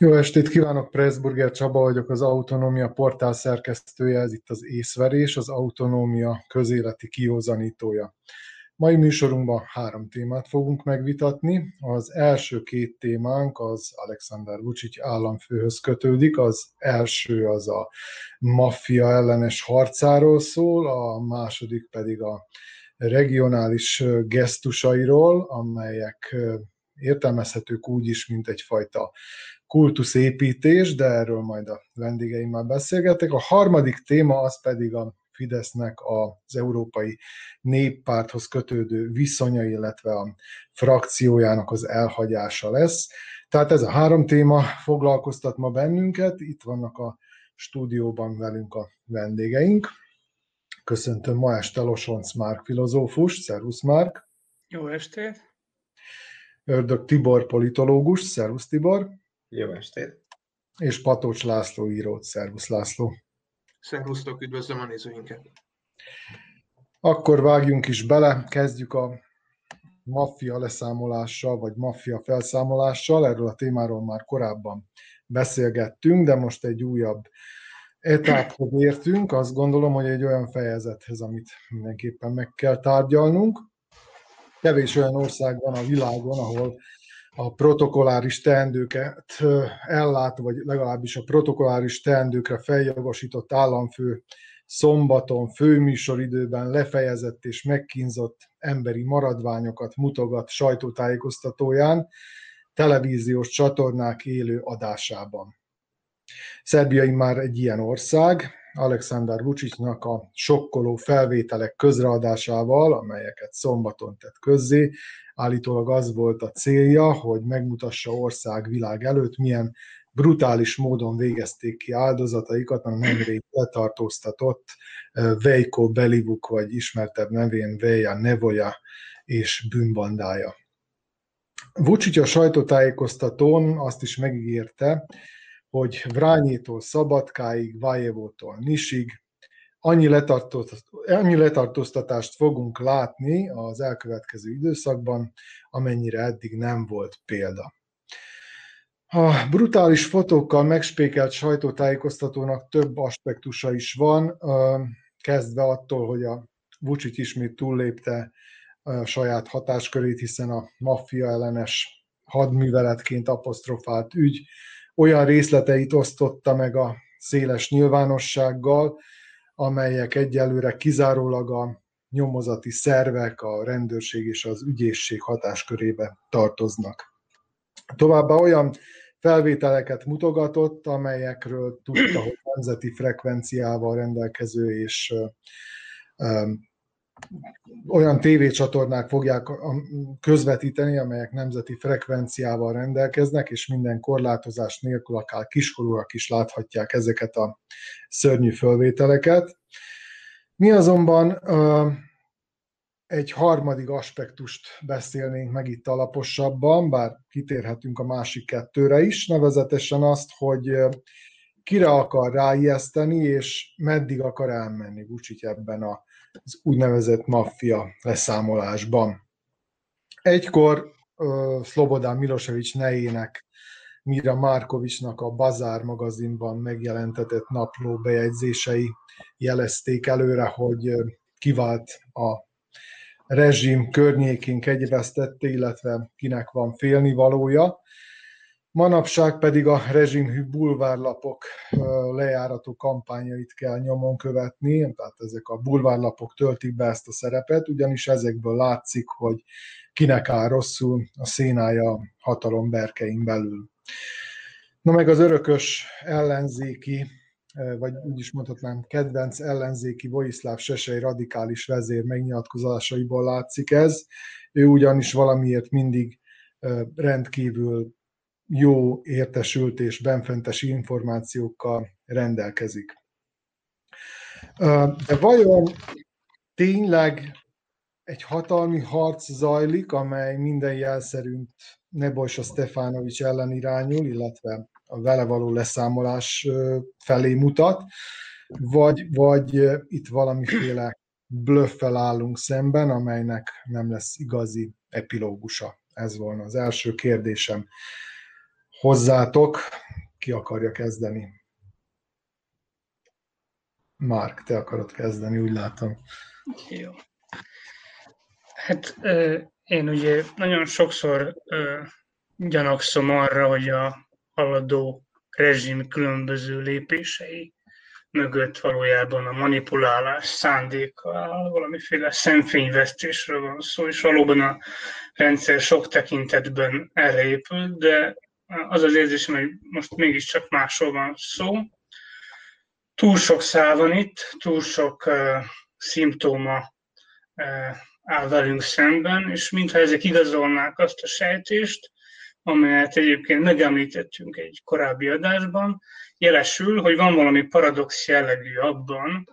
Jó estét kívánok, Pressburger Csaba vagyok, az Autonómia portál szerkesztője, ez itt az észverés, az Autonómia közéleti kihozanítója. Mai műsorunkban három témát fogunk megvitatni. Az első két témánk az Alexander Vucic államfőhöz kötődik. Az első az a maffia ellenes harcáról szól, a második pedig a regionális gesztusairól, amelyek értelmezhetők úgy is, mint egyfajta kultuszépítés, de erről majd a vendégeimmel beszélgetek. A harmadik téma az pedig a Fidesznek az Európai Néppárthoz kötődő viszonya, illetve a frakciójának az elhagyása lesz. Tehát ez a három téma foglalkoztat ma bennünket. Itt vannak a stúdióban velünk a vendégeink. Köszöntöm ma este Losonc Márk filozófus. Szervusz Márk! Jó estét! Ördög Tibor politológus. Szervusz Tibor! Jó estét! És Patócs László írót. Szervusz László! Szervusztok, üdvözlöm a nézőinket! Akkor vágjunk is bele, kezdjük a maffia leszámolással, vagy maffia felszámolással. Erről a témáról már korábban beszélgettünk, de most egy újabb etaphoz értünk. Azt gondolom, hogy egy olyan fejezethez, amit mindenképpen meg kell tárgyalnunk. Kevés olyan ország van a világon, ahol a protokoláris teendőket ellátó, vagy legalábbis a protokoláris teendőkre feljogosított államfő szombaton főműsoridőben lefejezett és megkínzott emberi maradványokat mutogat sajtótájékoztatóján, televíziós csatornák élő adásában. Szerbia már egy ilyen ország, Alexander Vucicnak a sokkoló felvételek közreadásával, amelyeket szombaton tett közzé, állítólag az volt a célja, hogy megmutassa ország világ előtt, milyen brutális módon végezték ki áldozataikat a nemrég letartóztatott Veiko Belivuk, vagy ismertebb nevén Veja Nevoja és bűnbandája. Vucic a sajtótájékoztatón azt is megígérte, hogy Vrányétól Szabadkáig, Vájevótól Nisig annyi, annyi letartóztatást fogunk látni az elkövetkező időszakban, amennyire eddig nem volt példa. A brutális fotókkal megspékelt sajtótájékoztatónak több aspektusa is van, kezdve attól, hogy a Vucic ismét túllépte a saját hatáskörét, hiszen a maffia ellenes hadműveletként apostrofált ügy olyan részleteit osztotta meg a széles nyilvánossággal, amelyek egyelőre kizárólag a nyomozati szervek, a rendőrség és az ügyészség hatáskörébe tartoznak. Továbbá olyan felvételeket mutogatott, amelyekről tudta, hogy nemzeti frekvenciával rendelkező és olyan tévécsatornák fogják közvetíteni, amelyek nemzeti frekvenciával rendelkeznek, és minden korlátozás nélkül akár kiskorúak is láthatják ezeket a szörnyű fölvételeket. Mi azonban egy harmadik aspektust beszélnénk meg itt alaposabban, bár kitérhetünk a másik kettőre is, nevezetesen azt, hogy kire akar ráijeszteni, és meddig akar elmenni Vucic ebben az úgynevezett maffia leszámolásban. Egykor uh, Szlobodán Milosevic nejének Mira Markovicsnak a Bazár magazinban megjelentetett napló bejegyzései jelezték előre, hogy kivált a rezsim környékén kegyvesztette, illetve kinek van félnivalója. Manapság pedig a rezsimhű bulvárlapok lejárató kampányait kell nyomon követni, tehát ezek a bulvárlapok töltik be ezt a szerepet, ugyanis ezekből látszik, hogy kinek áll rosszul a szénája hatalom berkein belül. Na meg az örökös ellenzéki, vagy úgy is mondhatnám, kedvenc ellenzéki Vojiszláv Sesej radikális vezér megnyilatkozásaiból látszik ez. Ő ugyanis valamiért mindig rendkívül jó, értesült és benfentes információkkal rendelkezik. De vajon tényleg egy hatalmi harc zajlik, amely minden jel szerint Nebojsa Stefanovics ellen irányul, illetve a vele való leszámolás felé mutat, vagy, vagy itt valamiféle blöffel állunk szemben, amelynek nem lesz igazi epilógusa. Ez volna az első kérdésem. Hozzátok. Ki akarja kezdeni? Márk, te akarod kezdeni, úgy látom. Jó. Hát én ugye nagyon sokszor gyanakszom arra, hogy a haladó rezsim különböző lépései mögött valójában a manipulálás szándékkal, valamiféle szemfényvesztésről van szó, és valóban a rendszer sok tekintetben erre épül, de az az érzésem, hogy most mégiscsak másról van szó. Túl sok szál van itt, túl sok uh, szimptóma uh, áll velünk szemben, és mintha ezek igazolnák azt a sejtést, amelyet egyébként megemlítettünk egy korábbi adásban, jelesül, hogy van valami paradox jellegű abban,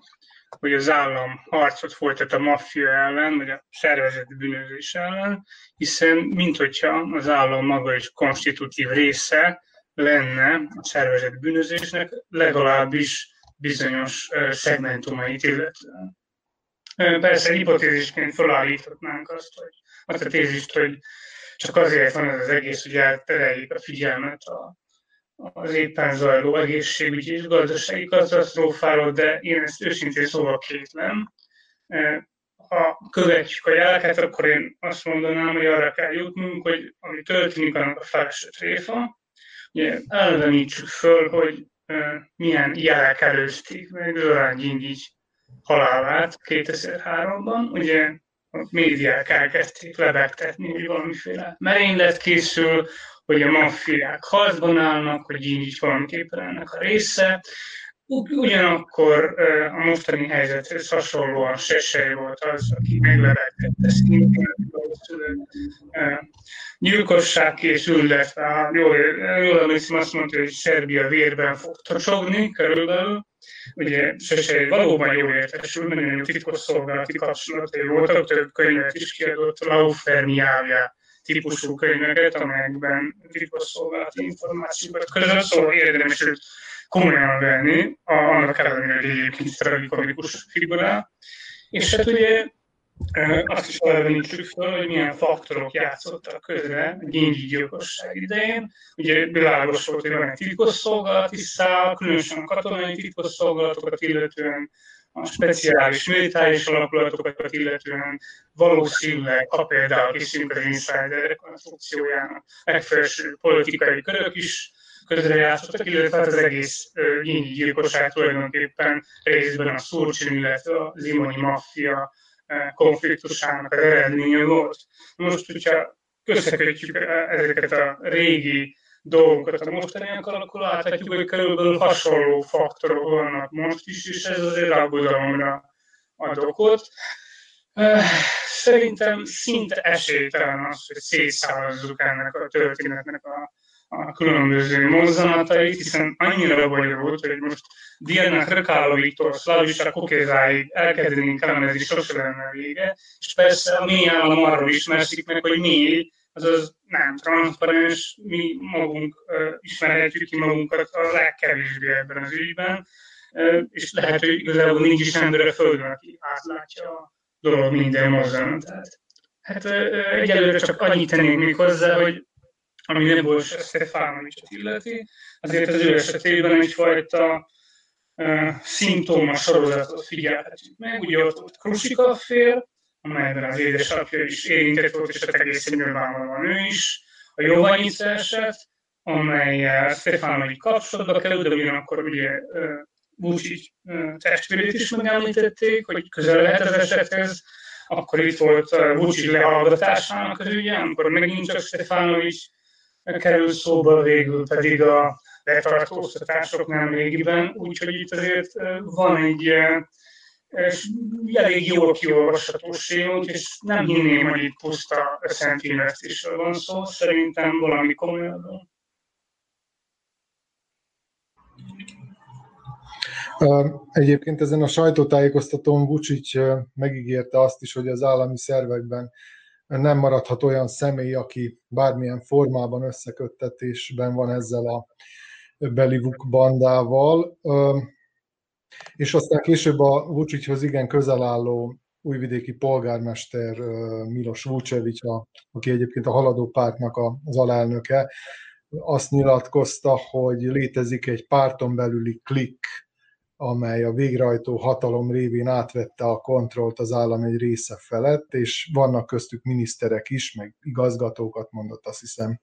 hogy az állam harcot folytat a maffia ellen, vagy a szervezett bűnözés ellen, hiszen mint hogyha az állam maga is konstitutív része lenne a szervezett bűnözésnek, legalábbis bizonyos szegmentumait illetően. Persze hipotézisként felállíthatnánk azt, hogy azt a tézist, hogy csak azért van ez az egész, hogy eltereljük a figyelmet a, az éppen zajló egészségügyi és gazdasági katasztrófáról, de én ezt őszintén szóval kétlem. E, ha követjük a jeleket, akkor én azt mondanám, hogy arra kell jutnunk, hogy ami történik, annak a felső tréfa. Ugye elvenítsük föl, hogy e, milyen jelek előzték meg Zsorán Gyingyigy halálát 2003-ban. Ugye a médiák elkezdték lebegtetni, hogy valamiféle merénylet készül, hogy a maffiák harcban állnak, hogy így, így valamiképpen ennek a része. Ugyanakkor a mostani helyzethez hasonlóan Sesej volt az, aki meglevetette szintén gyilkosság készül, illetve jól, jól emlékszem, azt mondta, hogy Szerbia vérben fog tocsogni körülbelül. Ugye Sesej valóban jól értesül, nagyon jó titkosszolgálati kapcsolatai voltak, több könyvet is kiadott, Laufermiávja típusú könyveket, amelyekben titkosszolgálati információkat között, szóval érdemes őt komolyan venni, annak ellenére, hogy egyébként tragikomikus figura. És hát ugye azt is elevenítsük fel, hogy milyen faktorok játszottak közre a gyéngyi gyilkosság idején. Ugye világos volt, hogy van egy titkosszolgálati szál, különösen katonai titkosszolgálatokat illetően a speciális militáris alakulatokat illetően valószínűleg, ha például készülünk az insider konstrukciójának, megfelső politikai körök is közrejátszottak, illetve hát az egész nyílyi gyilkosság tulajdonképpen részben a Szurcsin, illetve az imoni maffia konfliktusának az eredménye volt. Most, hogyha összekötjük ezeket a régi dolgokat a mostaniakkal, akkor láthatjuk, hogy körülbelül hasonló faktorok vannak most is, és ez azért aggodalomra ad okot. Szerintem szinte esélytelen az, hogy szétszállazzuk ennek a történetnek a, a különböző mozzanatait, hiszen annyira bonyolult, hogy most Diana Hrkáloviktól Szlavisa Kokézáig elkezdenénk elemezni, sose lenne vége, és persze a mély állam arról ismerszik meg, hogy mély, azaz nem transzparens, mi magunk ismerhetjük ki magunkat a legkevésbé ebben az ügyben, és lehet, hogy igazából nincs is ember a Földön, aki átlátja a dolog minden mozzanatát. Hát egyelőre csak annyit tennék még hozzá, hogy ami nem volt Stefanovicsot illeti, azért az ő esetében egyfajta uh, szimptóma sorozatot figyelhetünk meg. Ugye ott volt Krusika fél, amelyben az édesapja is érintett volt, és hát egészen nyilvánvalóan ő is. A Jovanyica eset, amely Stefanovics kapcsolatba került, de ugyanakkor ugye Vucic testvérét is megemlítették, hogy közel lehet az esethez. Akkor itt volt Vucic lehallgatásának az ügye, amikor megint csak Stefanovics kerül szóba, végül pedig a letartóztatások nem régiben, úgyhogy itt azért van egy elég jó a kiolvasható sémunk, és nem hinném, hogy itt puszta összenfilmesztésről van szó, szerintem valami komolyabban. Egyébként ezen a sajtótájékoztatón Vucic megígérte azt is, hogy az állami szervekben nem maradhat olyan személy, aki bármilyen formában összeköttetésben van ezzel a Belivuk bandával és aztán később a Vucichoz igen közel álló újvidéki polgármester Milos Vucevic, aki egyébként a haladó pártnak az alelnöke, azt nyilatkozta, hogy létezik egy párton belüli klik, amely a végrehajtó hatalom révén átvette a kontrollt az állam egy része felett, és vannak köztük miniszterek is, meg igazgatókat mondott, azt hiszem.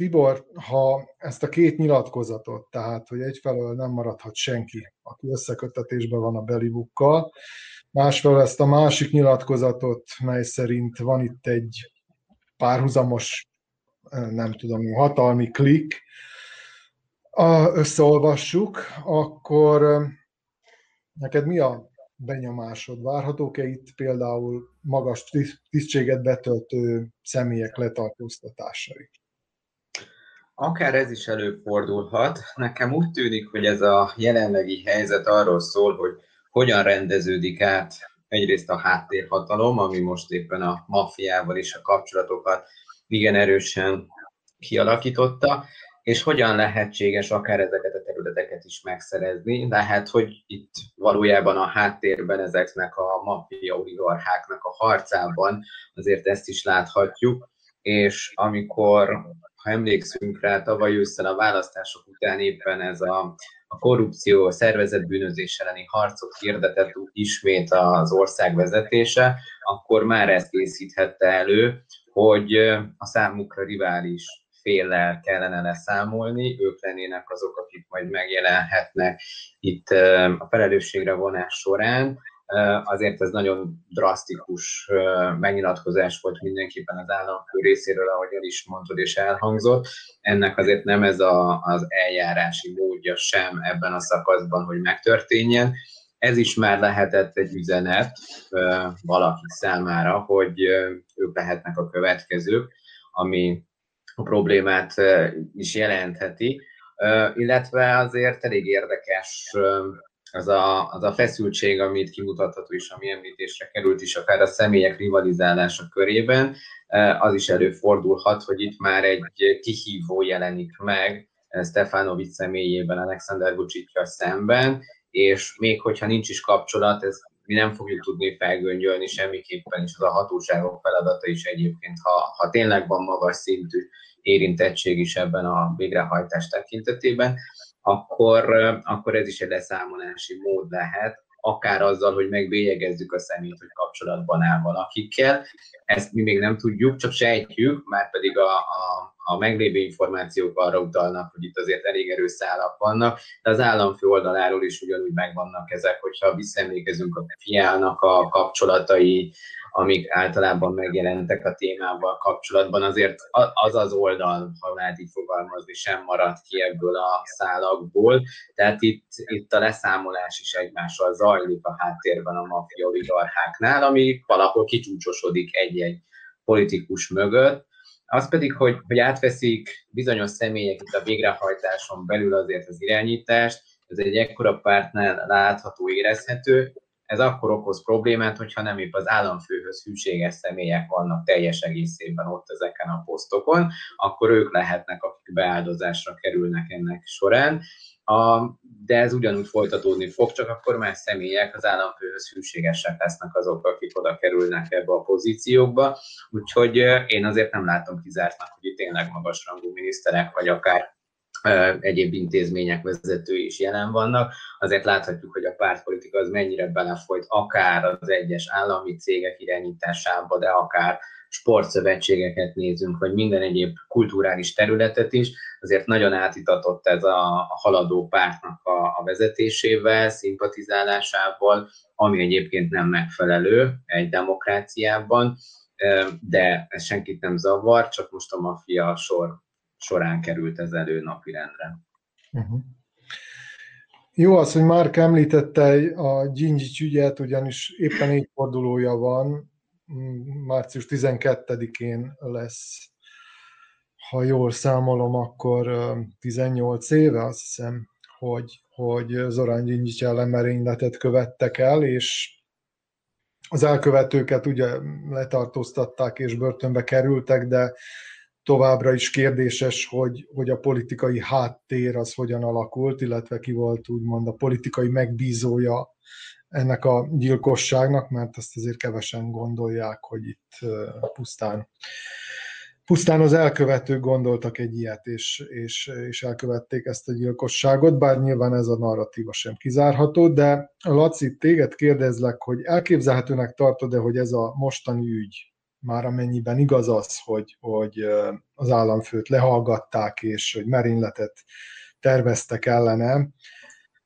Tibor, ha ezt a két nyilatkozatot, tehát hogy egyfelől nem maradhat senki, aki összekötetésben van a belibukkal, másfelől ezt a másik nyilatkozatot, mely szerint van itt egy párhuzamos, nem tudom, hatalmi klik, összeolvassuk, akkor neked mi a benyomásod? Várhatók-e itt például magas tisztséget betöltő személyek letartóztatásai? Akár ez is előfordulhat. Nekem úgy tűnik, hogy ez a jelenlegi helyzet arról szól, hogy hogyan rendeződik át egyrészt a háttérhatalom, ami most éppen a maffiával is a kapcsolatokat igen erősen kialakította, és hogyan lehetséges akár ezeket a területeket is megszerezni. Lehet, hogy itt valójában a háttérben ezeknek a maffia oligarcháknak a harcában azért ezt is láthatjuk, és amikor ha emlékszünk rá, tavaly ősszel a választások után éppen ez a, a korrupció, a szervezett bűnözés elleni harcot hirdetett ismét az ország vezetése, akkor már ezt készíthette elő, hogy a számukra rivális féllel kellene leszámolni, ők lennének azok, akik majd megjelenhetnek itt a felelősségre vonás során, azért ez nagyon drasztikus megnyilatkozás volt mindenképpen az államfő részéről, ahogy el is mondtad és elhangzott. Ennek azért nem ez a, az eljárási módja sem ebben a szakaszban, hogy megtörténjen. Ez is már lehetett egy üzenet valaki számára, hogy ők lehetnek a következők, ami a problémát is jelentheti, illetve azért elég érdekes az a, az a feszültség, amit kimutatható is, ami említésre került is, akár a személyek rivalizálása körében, eh, az is előfordulhat, hogy itt már egy kihívó jelenik meg eh, Stefanovic személyében Alexander Vucicja szemben, és még hogyha nincs is kapcsolat, ez mi nem fogjuk tudni felgöngyölni semmiképpen, és az a hatóságok feladata is egyébként, ha, ha tényleg van magas szintű érintettség is ebben a végrehajtás tekintetében, akkor, akkor ez is egy leszámolási mód lehet, akár azzal, hogy megbélyegezzük a szemét, hogy kapcsolatban áll valakikkel. Ezt mi még nem tudjuk, csak sejtjük, már pedig a, a, a meglévő információk arra utalnak, hogy itt azért elég erős szálak vannak, de az államfő oldaláról is ugyanúgy megvannak ezek, hogyha visszaemlékezünk a fiának a kapcsolatai, amik általában megjelentek a témával kapcsolatban, azért az az oldal, ha lehet így fogalmazni, sem maradt ki ebből a szálakból. Tehát itt, itt a leszámolás is egymással zajlik a háttérben a maffia oligarcháknál, ami valahol kicsúcsosodik egy-egy politikus mögött, az pedig, hogy, hogy átveszik bizonyos személyek itt a végrehajtáson belül azért az irányítást, ez egy ekkora pártnál látható, érezhető, ez akkor okoz problémát, hogyha nem épp az államfőhöz hűséges személyek vannak teljes egészében ott ezeken a posztokon, akkor ők lehetnek, akik beáldozásra kerülnek ennek során. A, de ez ugyanúgy folytatódni fog, csak akkor más személyek az államfőhöz hűségesek lesznek azok, akik oda kerülnek ebbe a pozíciókba. Úgyhogy én azért nem látom kizártnak, hogy itt tényleg magasrangú miniszterek, vagy akár egyéb intézmények vezetői is jelen vannak. Azért láthatjuk, hogy a pártpolitika az mennyire belefolyt akár az egyes állami cégek irányításába, de akár sportszövetségeket nézünk, vagy minden egyéb kulturális területet is, azért nagyon átitatott ez a haladó pártnak a, vezetésével, szimpatizálásával, ami egyébként nem megfelelő egy demokráciában, de ez senkit nem zavar, csak most a maffia sor során került ez elő napirendre. Uh-huh. Jó az, hogy már említette a Gingics ügyet, ugyanis éppen évfordulója van, március 12-én lesz, ha jól számolom, akkor 18 éve, azt hiszem, hogy, hogy Zorán Gingics ellen merényletet követtek el, és az elkövetőket ugye letartóztatták és börtönbe kerültek, de továbbra is kérdéses, hogy, hogy a politikai háttér az hogyan alakult, illetve ki volt úgymond a politikai megbízója ennek a gyilkosságnak, mert ezt azért kevesen gondolják, hogy itt pusztán pusztán az elkövetők gondoltak egy ilyet, és, és, és elkövették ezt a gyilkosságot, bár nyilván ez a narratíva sem kizárható, de Laci, téged kérdezlek, hogy elképzelhetőnek tartod-e, hogy ez a mostani ügy, már amennyiben igaz az, hogy, hogy az államfőt lehallgatták, és hogy merényletet terveztek ellene,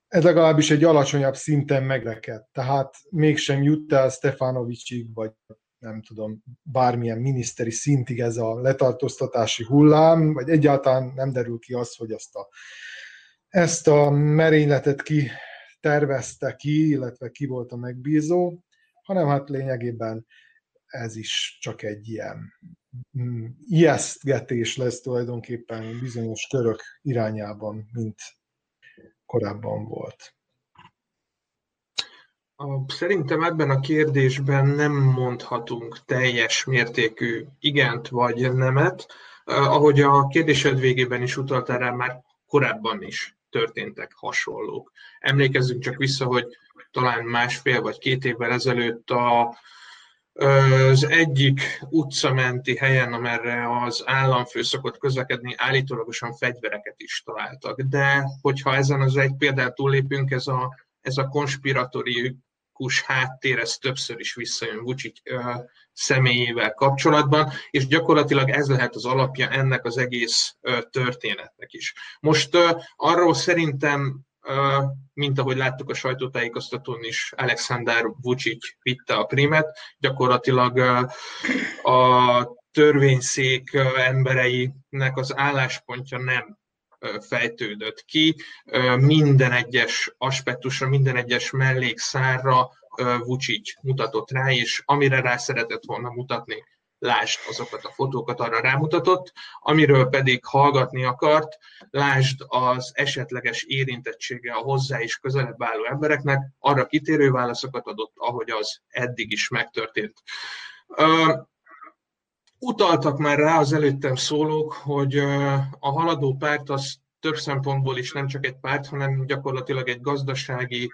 ez legalábbis egy alacsonyabb szinten megrekedt. Tehát mégsem jut el Stefanovicsig, vagy nem tudom, bármilyen miniszteri szintig ez a letartóztatási hullám, vagy egyáltalán nem derül ki az, hogy ezt a, ezt a merényletet ki tervezte ki, illetve ki volt a megbízó, hanem hát lényegében ez is csak egy ilyen mm, ijesztgetés lesz tulajdonképpen bizonyos körök irányában, mint korábban volt. Szerintem ebben a kérdésben nem mondhatunk teljes mértékű igent vagy nemet. Ahogy a kérdésed végében is utaltál rá, már korábban is történtek hasonlók. Emlékezzünk csak vissza, hogy talán másfél vagy két évvel ezelőtt a, az egyik utcamenti helyen, amerre az államfő szokott közlekedni, állítólagosan fegyvereket is találtak. De hogyha ezen az egy példát túllépünk, ez a ez a konspiratorikus háttér, ez többször is visszajön Vucic személyével kapcsolatban, és gyakorlatilag ez lehet az alapja ennek az egész történetnek is. Most arról szerintem mint ahogy láttuk a sajtótájékoztatón is, Alexander Vucic vitte a primet, gyakorlatilag a törvényszék embereinek az álláspontja nem fejtődött ki. Minden egyes aspektusra, minden egyes mellékszárra Vucic mutatott rá, és amire rá szeretett volna mutatni, lásd azokat a fotókat, arra rámutatott, amiről pedig hallgatni akart, lásd az esetleges érintettsége a hozzá is közelebb álló embereknek, arra kitérő válaszokat adott, ahogy az eddig is megtörtént. Utaltak már rá az előttem szólók, hogy a haladó párt az több szempontból is nem csak egy párt, hanem gyakorlatilag egy gazdasági,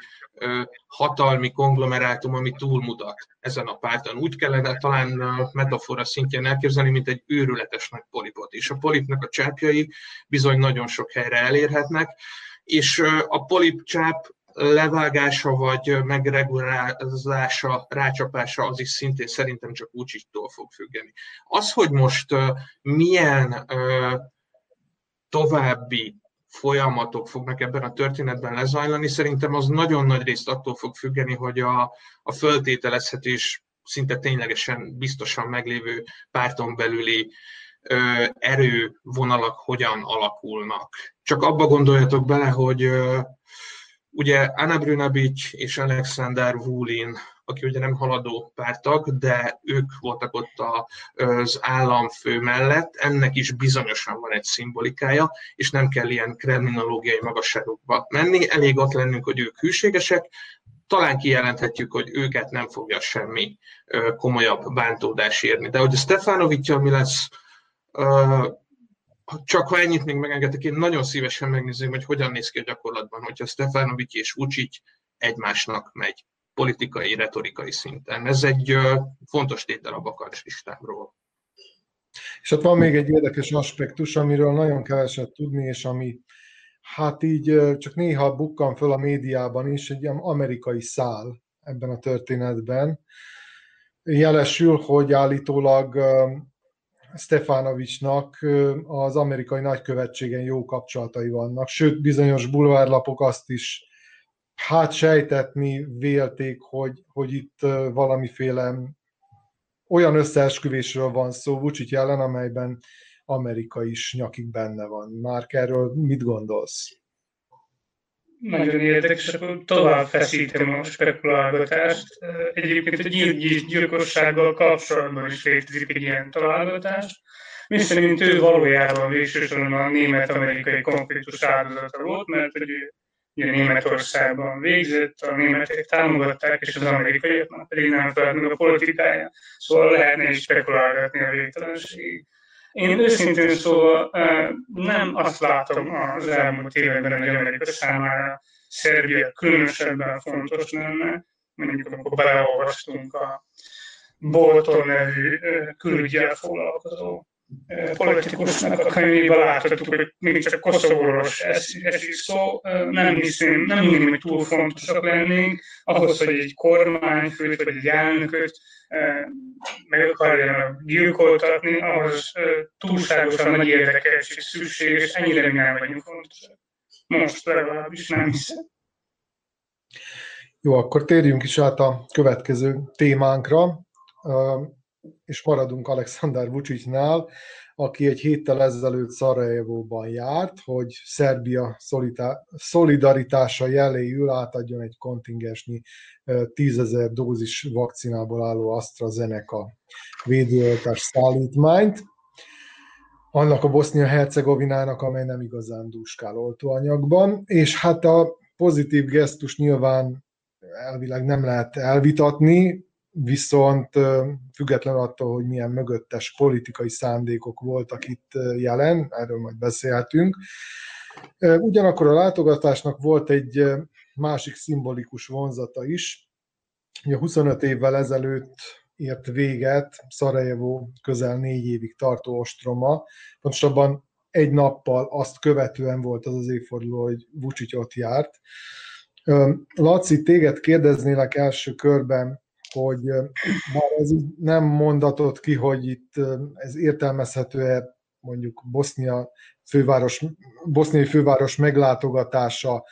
hatalmi konglomerátum, ami túlmutat ezen a párton. Úgy kellene talán metafora szintjén elképzelni, mint egy őrületes nagy polipot. És a polipnak a csápjai bizony nagyon sok helyre elérhetnek, és a polip csáp levágása vagy megregulázása, rácsapása az is szintén szerintem csak Vucictól fog függeni. Az, hogy most milyen további folyamatok fognak ebben a történetben lezajlani, szerintem az nagyon nagy részt attól fog függeni, hogy a, a föltételezhetés szinte ténylegesen biztosan meglévő párton belüli ö, erővonalak hogyan alakulnak. Csak abba gondoljatok bele, hogy ö, ugye Anna Brunabic és Alexander Wulin aki ugye nem haladó pártag, de ők voltak ott az államfő mellett, ennek is bizonyosan van egy szimbolikája, és nem kell ilyen kriminológiai magasságokba menni, elég ott lennünk, hogy ők hűségesek, talán kijelenthetjük, hogy őket nem fogja semmi komolyabb bántódás érni. De hogy a Stefanovics, mi lesz, csak ha ennyit még megengedtek, én nagyon szívesen megnézem, hogy hogyan néz ki a gyakorlatban, hogyha Stefanovics és Vucic egymásnak megy politikai, retorikai szinten. Ez egy fontos tétel a listámról. És ott van még egy érdekes aspektus, amiről nagyon keveset tudni, és ami hát így csak néha bukkan föl a médiában is, egy ilyen amerikai szál ebben a történetben. Jelesül, hogy állítólag Stefanovicsnak az amerikai nagykövetségen jó kapcsolatai vannak, sőt bizonyos bulvárlapok azt is hát sejtetni vélték, hogy, hogy itt valamiféle olyan összeesküvésről van szó Vucic ellen, amelyben Amerika is nyakig benne van. Már erről mit gondolsz? Nagyon érdekes, akkor tovább feszítem a spekulálgatást. Egyébként a gyilkossággal kapcsolatban is létezik egy ilyen találgatás, mi szerint ő valójában végsősorban a német-amerikai konfliktus áldozata volt, mert hogy ugye Németországban végzett, a németek támogatták, és az amerikaiaknak pedig nem felelt meg a politikája. Szóval lehetne is spekulálgatni a végtelenség. Én őszintén szóval nem azt látom az elmúlt években, hogy Amerika számára Szerbia különösebben fontos lenne, mondjuk amikor beleolvastunk a Bolton nevű külügyel foglalkozó politikusnak a könyvében láthatjuk, hogy még csak Koszovóról esik szó. Nem hiszem, nem hinném, hogy túl fontosak lennénk ahhoz, hogy egy kormányfőt vagy egy elnököt meg akarjanak gyilkoltatni, ahhoz túlságosan nagy érdekeltség szükséges, ennyire mi nem vagyunk fontosak. Most legalábbis nem hiszem. Jó, akkor térjünk is át a következő témánkra, és maradunk Alexander Vucicnál, aki egy héttel ezelőtt Szarajevóban járt, hogy Szerbia szolidaritása jeléül átadjon egy kontingensnyi tízezer dózis vakcinából álló AstraZeneca védőoltás szállítmányt, annak a Bosznia-Hercegovinának, amely nem igazán dúskál oltóanyagban, és hát a pozitív gesztus nyilván elvileg nem lehet elvitatni, viszont független attól, hogy milyen mögöttes politikai szándékok voltak itt jelen, erről majd beszélhetünk. Ugyanakkor a látogatásnak volt egy másik szimbolikus vonzata is. Ugye 25 évvel ezelőtt ért véget Szarajevó közel négy évig tartó ostroma. Pontosabban egy nappal azt követően volt az az évforduló, hogy Vucic ott járt. Laci, téged kérdeznélek első körben, hogy bár ez nem mondatott ki, hogy itt ez értelmezhető-e mondjuk Bosznia főváros, boszniai főváros meglátogatása,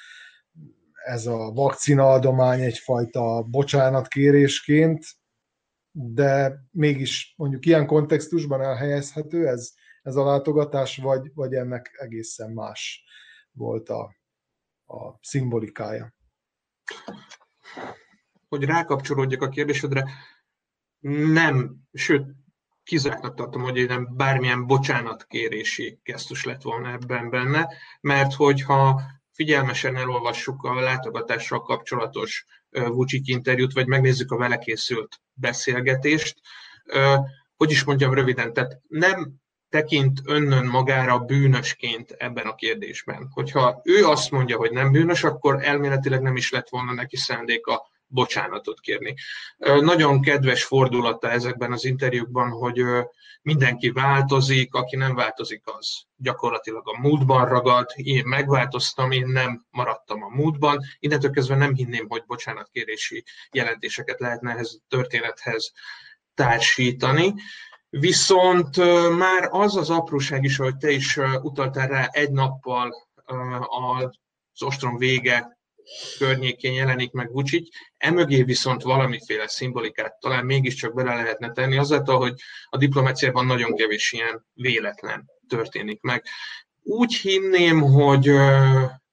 ez a vakcinaadomány egyfajta bocsánatkérésként, de mégis mondjuk ilyen kontextusban elhelyezhető ez, ez a látogatás, vagy, vagy ennek egészen más volt a, a szimbolikája? Hogy rákapcsolódjak a kérdésedre, nem, sőt, kizártnak tartom, hogy nem bármilyen bocsánatkérési gesztus lett volna ebben benne, mert hogyha figyelmesen elolvassuk a látogatással kapcsolatos Vucic interjút, vagy megnézzük a vele készült beszélgetést, hogy is mondjam röviden, tehát nem tekint önnön magára bűnösként ebben a kérdésben. Hogyha ő azt mondja, hogy nem bűnös, akkor elméletileg nem is lett volna neki szándéka bocsánatot kérni. Nagyon kedves fordulata ezekben az interjúkban, hogy mindenki változik, aki nem változik, az gyakorlatilag a múltban ragad, én megváltoztam, én nem maradtam a múltban, innentől kezdve nem hinném, hogy bocsánatkérési jelentéseket lehetne ehhez a történethez társítani. Viszont már az az apróság is, ahogy te is utaltál rá, egy nappal az ostrom vége környékén jelenik meg Vucic, emögé viszont valamiféle szimbolikát talán mégiscsak bele lehetne tenni, azáltal, hogy a diplomáciában nagyon kevés ilyen véletlen történik meg. Úgy hinném, hogy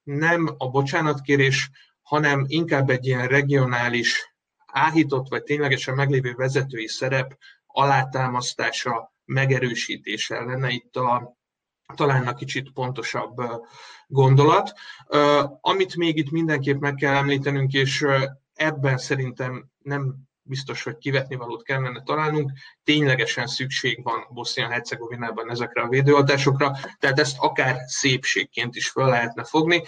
nem a bocsánatkérés, hanem inkább egy ilyen regionális, áhított vagy ténylegesen meglévő vezetői szerep alátámasztása, megerősítése lenne itt a, talán a kicsit pontosabb gondolat. Amit még itt mindenképp meg kell említenünk, és ebben szerintem nem biztos, hogy kivetni valót kellene találnunk, ténylegesen szükség van Bosznia-Hercegovinában ezekre a védőadásokra, tehát ezt akár szépségként is fel lehetne fogni,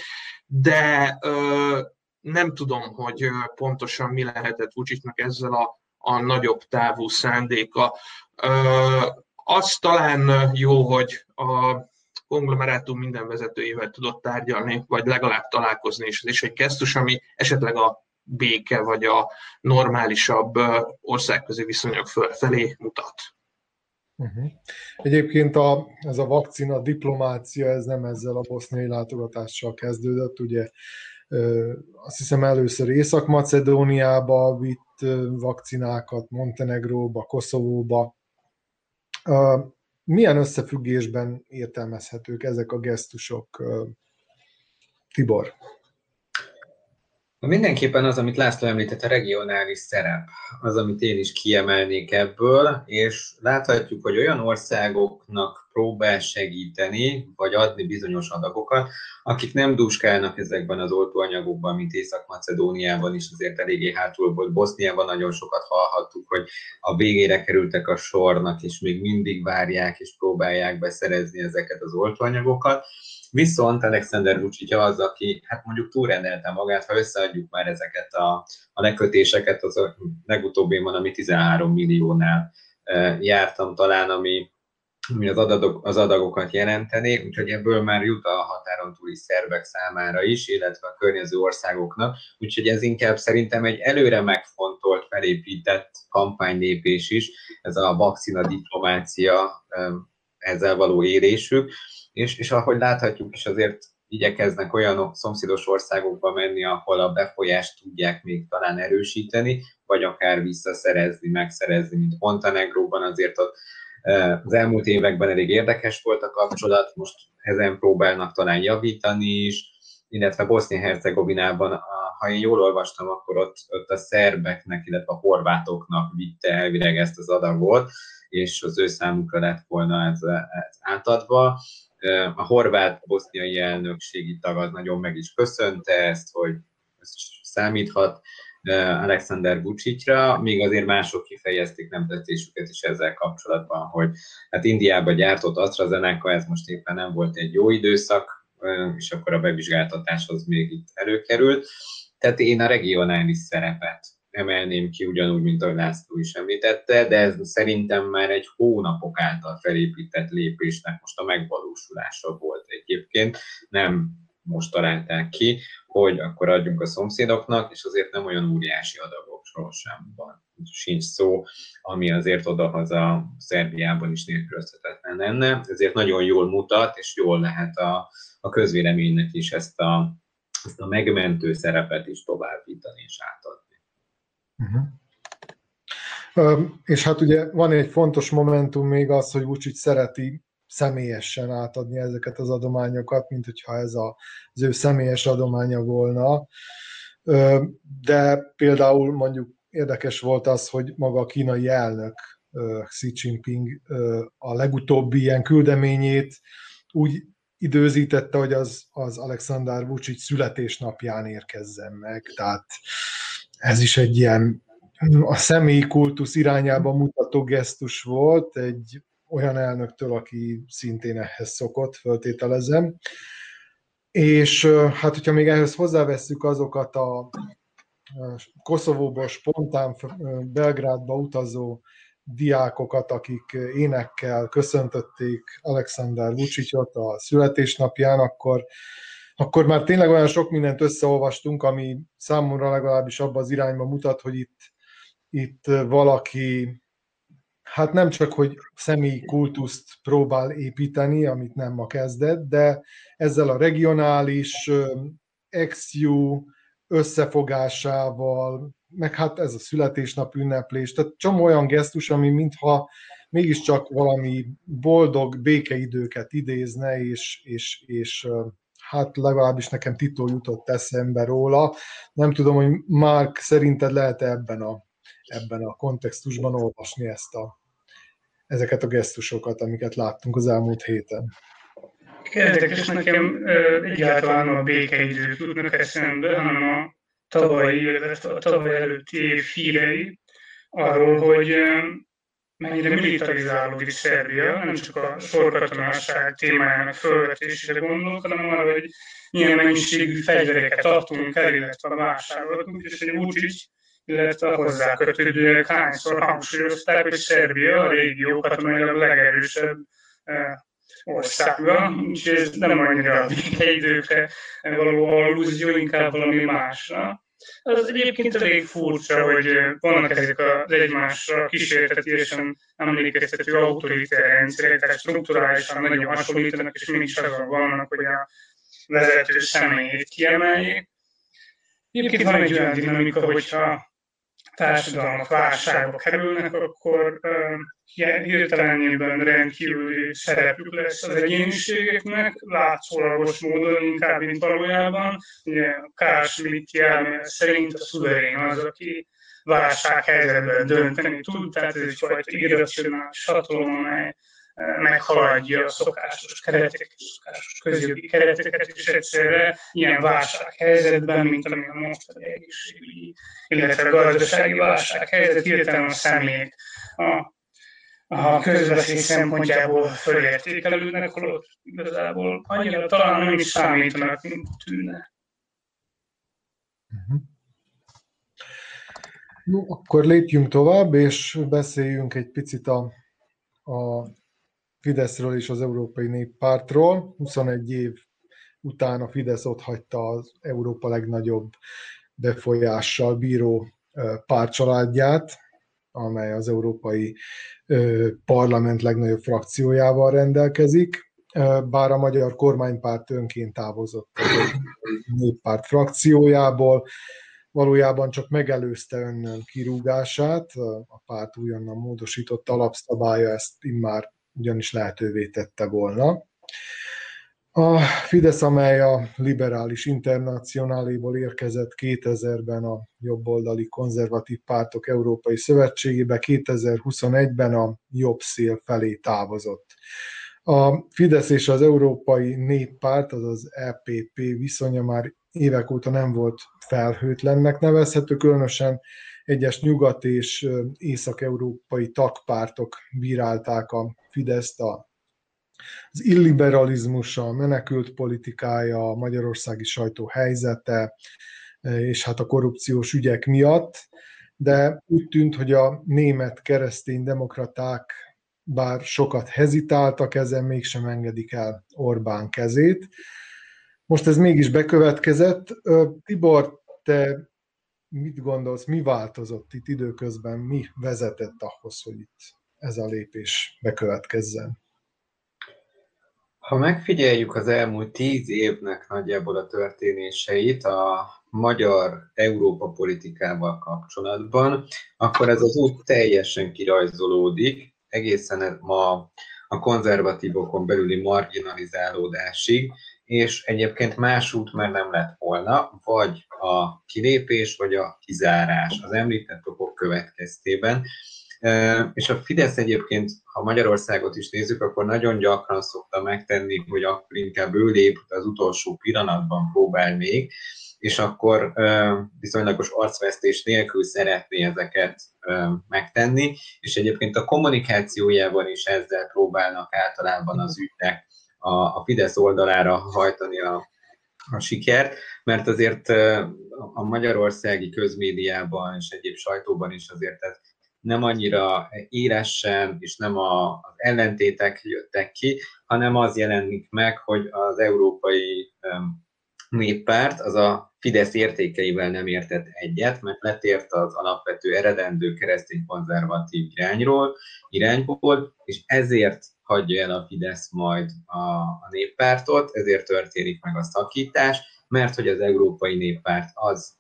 de ö, nem tudom, hogy pontosan mi lehetett Vucicnak ezzel a, a nagyobb távú szándéka. Ö, az talán jó, hogy a konglomerátum minden vezetőjével tudott tárgyalni, vagy legalább találkozni, és ez is egy gesztus, ami esetleg a béke vagy a normálisabb országközi viszonyok felé mutat. Uh-huh. Egyébként a, ez a vakcina diplomácia, ez nem ezzel a boszniai látogatással kezdődött, ugye azt hiszem először Észak-Macedóniába vitt vakcinákat, Montenegróba, Koszovóba milyen összefüggésben értelmezhetők ezek a gesztusok, Tibor? Mindenképpen az, amit László említett, a regionális szerep, az, amit én is kiemelnék ebből, és láthatjuk, hogy olyan országoknak próbál segíteni, vagy adni bizonyos adagokat, akik nem dúskálnak ezekben az oltóanyagokban, mint Észak-Macedóniában is azért eléggé hátul volt. Boszniában nagyon sokat hallhattuk, hogy a végére kerültek a sornak, és még mindig várják és próbálják beszerezni ezeket az oltóanyagokat. Viszont Alexander Vucic az, aki hát mondjuk túlrendelte magát, ha összeadjuk már ezeket a, a lekötéseket, az a legutóbbi van, ami 13 milliónál e, jártam talán, ami ami az, adagok, az adagokat jelenteni, úgyhogy ebből már jut a határon túli szervek számára is, illetve a környező országoknak, úgyhogy ez inkább szerintem egy előre megfontolt, felépített kampánylépés is, ez a vakcina diplomácia ezzel való érésük, és, és ahogy láthatjuk is azért igyekeznek olyan szomszédos országokba menni, ahol a befolyást tudják még talán erősíteni, vagy akár visszaszerezni, megszerezni, mint Montenegróban azért ott az elmúlt években elég érdekes volt a kapcsolat, most ezen próbálnak talán javítani is, illetve Bosznia-Hercegovinában, ha én jól olvastam, akkor ott, ott a szerbeknek, illetve a horvátoknak vitte elvileg ezt az adagot, és az ő számukra lett volna ez, ez átadva. A horvát-boszniai elnökségi tag az nagyon meg is köszönte ezt, hogy ez számíthat Alexander Vucicra, míg azért mások kifejezték nem tetszésüket is ezzel kapcsolatban, hogy hát Indiában gyártott AstraZeneca, ez most éppen nem volt egy jó időszak, és akkor a bevizsgáltatás az még itt előkerült. Tehát én a regionális szerepet emelném ki, ugyanúgy, mint ahogy László is említette, de ez szerintem már egy hónapok által felépített lépésnek most a megvalósulása volt egyébként, nem most találták ki, hogy akkor adjunk a szomszédoknak, és azért nem olyan óriási adagokról sem van. Sincs szó, ami azért odahaza Szerbiában is nélkülözhetetlen lenne, ezért nagyon jól mutat, és jól lehet a, a közvéleménynek is ezt a, ezt a megmentő szerepet is továbbítani és átadni. Uh-huh. És hát ugye van egy fontos momentum még az, hogy Vucic szereti személyesen átadni ezeket az adományokat, mint hogyha ez a, az ő személyes adománya volna. De például mondjuk érdekes volt az, hogy maga a kínai elnök Xi Jinping a legutóbbi ilyen küldeményét úgy időzítette, hogy az, az Alexander Vucic születésnapján érkezzen meg. Tehát ez is egy ilyen a személyi kultusz irányába mutató gesztus volt, egy olyan elnöktől, aki szintén ehhez szokott, föltételezem. És hát, hogyha még ehhez hozzávesszük azokat a Koszovóból spontán Belgrádba utazó diákokat, akik énekkel köszöntötték Alexander Vucicot a születésnapján, akkor, akkor már tényleg olyan sok mindent összeolvastunk, ami számomra legalábbis abba az irányba mutat, hogy itt, itt valaki hát nem csak, hogy személyi kultuszt próbál építeni, amit nem ma kezdett, de ezzel a regionális ex-ju összefogásával, meg hát ez a születésnap ünneplés, tehát csomó olyan gesztus, ami mintha mégiscsak valami boldog békeidőket idézne, és, és, és hát legalábbis nekem Tito jutott eszembe róla. Nem tudom, hogy Mark szerinted lehet ebben a ebben a kontextusban olvasni ezt a, ezeket a gesztusokat, amiket láttunk az elmúlt héten. Érdekes nekem egyáltalán a békeidők jutnak eszembe, hanem a tavalyi, a tavaly előtti év hírei arról, hogy mennyire militarizálódik Szerbia, nem csak a sorkatonásság témájának felvetésére gondolok, hanem arra, hogy milyen mennyiségű fegyvereket adtunk el, illetve vásároltunk, és egy Vucic illetve a hozzá kötődőek hányszor hangsúlyozták, hogy Szerbia a régió katonailag legerősebb országa, úgyhogy ez nem annyira a békeidőkre való allúzió, inkább valami másra. Az egyébként elég furcsa, hogy vannak ezek az egymásra kísértetésen emlékeztető autoritár rendszerek, tehát strukturálisan nagyon hasonlítanak, és mégis azon vannak, hogy a vezető személyét kiemeljék. Egyébként van egy olyan dinamika, hogyha társadalmak válságba kerülnek, akkor uh, hirtelenében rendkívüli szerepük lesz az egyéniségeknek, látszólagos módon inkább, mint valójában. Ugye Carl Schmitt szerint a szuverén az, aki válsághelyzetben dönteni tud, tehát ez egyfajta irracionális hatalom, amely meghaladja a szokásos kereteket, szokásos közjogi kereteket, és egyszerre ilyen válsághelyzetben, mint ami a mostani egészségügyi, illetve gazdasági válsághelyzet, hirtelen a személyek a, a közbeszéd szempontjából fölértékelődnek, holott igazából annyira talán nem is számítanak, mint tűnne. No, akkor lépjünk tovább, és beszéljünk egy picit a, a Fideszről és az Európai Néppártról. 21 év után a Fidesz ott hagyta az Európa legnagyobb befolyással bíró párcsaládját, amely az Európai Parlament legnagyobb frakciójával rendelkezik, bár a magyar kormánypárt önként távozott a néppárt frakciójából, valójában csak megelőzte önnön kirúgását, a párt újonnan módosított alapszabálya ezt immár ugyanis lehetővé tette volna. A Fidesz, amely a liberális internacionáléból érkezett 2000-ben a jobboldali konzervatív pártok Európai Szövetségébe, 2021-ben a jobb szél felé távozott. A Fidesz és az Európai Néppárt, azaz EPP viszonya már évek óta nem volt felhőtlennek nevezhető, különösen egyes nyugat- és észak-európai tagpártok bírálták a Fideszt a az illiberalizmusa, a menekült politikája, a magyarországi sajtó helyzete, és hát a korrupciós ügyek miatt, de úgy tűnt, hogy a német keresztény demokraták bár sokat hezitáltak ezen, mégsem engedik el Orbán kezét. Most ez mégis bekövetkezett. Tibor, te mit gondolsz, mi változott itt időközben, mi vezetett ahhoz, hogy itt ez a lépés bekövetkezzen? Ha megfigyeljük az elmúlt tíz évnek nagyjából a történéseit a magyar Európa politikával kapcsolatban, akkor ez az út teljesen kirajzolódik, egészen ma a konzervatívokon belüli marginalizálódásig, és egyébként más út már nem lett volna, vagy a kilépés, vagy a kizárás az említett okok következtében. És a Fidesz egyébként, ha Magyarországot is nézzük, akkor nagyon gyakran szokta megtenni, hogy akkor inkább ő lép az utolsó pillanatban próbál még, és akkor viszonylagos arcvesztés nélkül szeretné ezeket megtenni, és egyébként a kommunikációjában is ezzel próbálnak általában az ügynek a, a Fidesz oldalára hajtani a, a sikert, mert azért a magyarországi közmédiában és egyéb sajtóban is azért ez nem annyira élesen, és nem a, az ellentétek jöttek ki, hanem az jelenik meg, hogy az európai néppárt az a Fidesz értékeivel nem értett egyet, mert letért az alapvető eredendő keresztény konzervatív irányról, irányból, és ezért hagyja el a Fidesz majd a, a néppártot, ezért történik meg a szakítás, mert hogy az Európai Néppárt az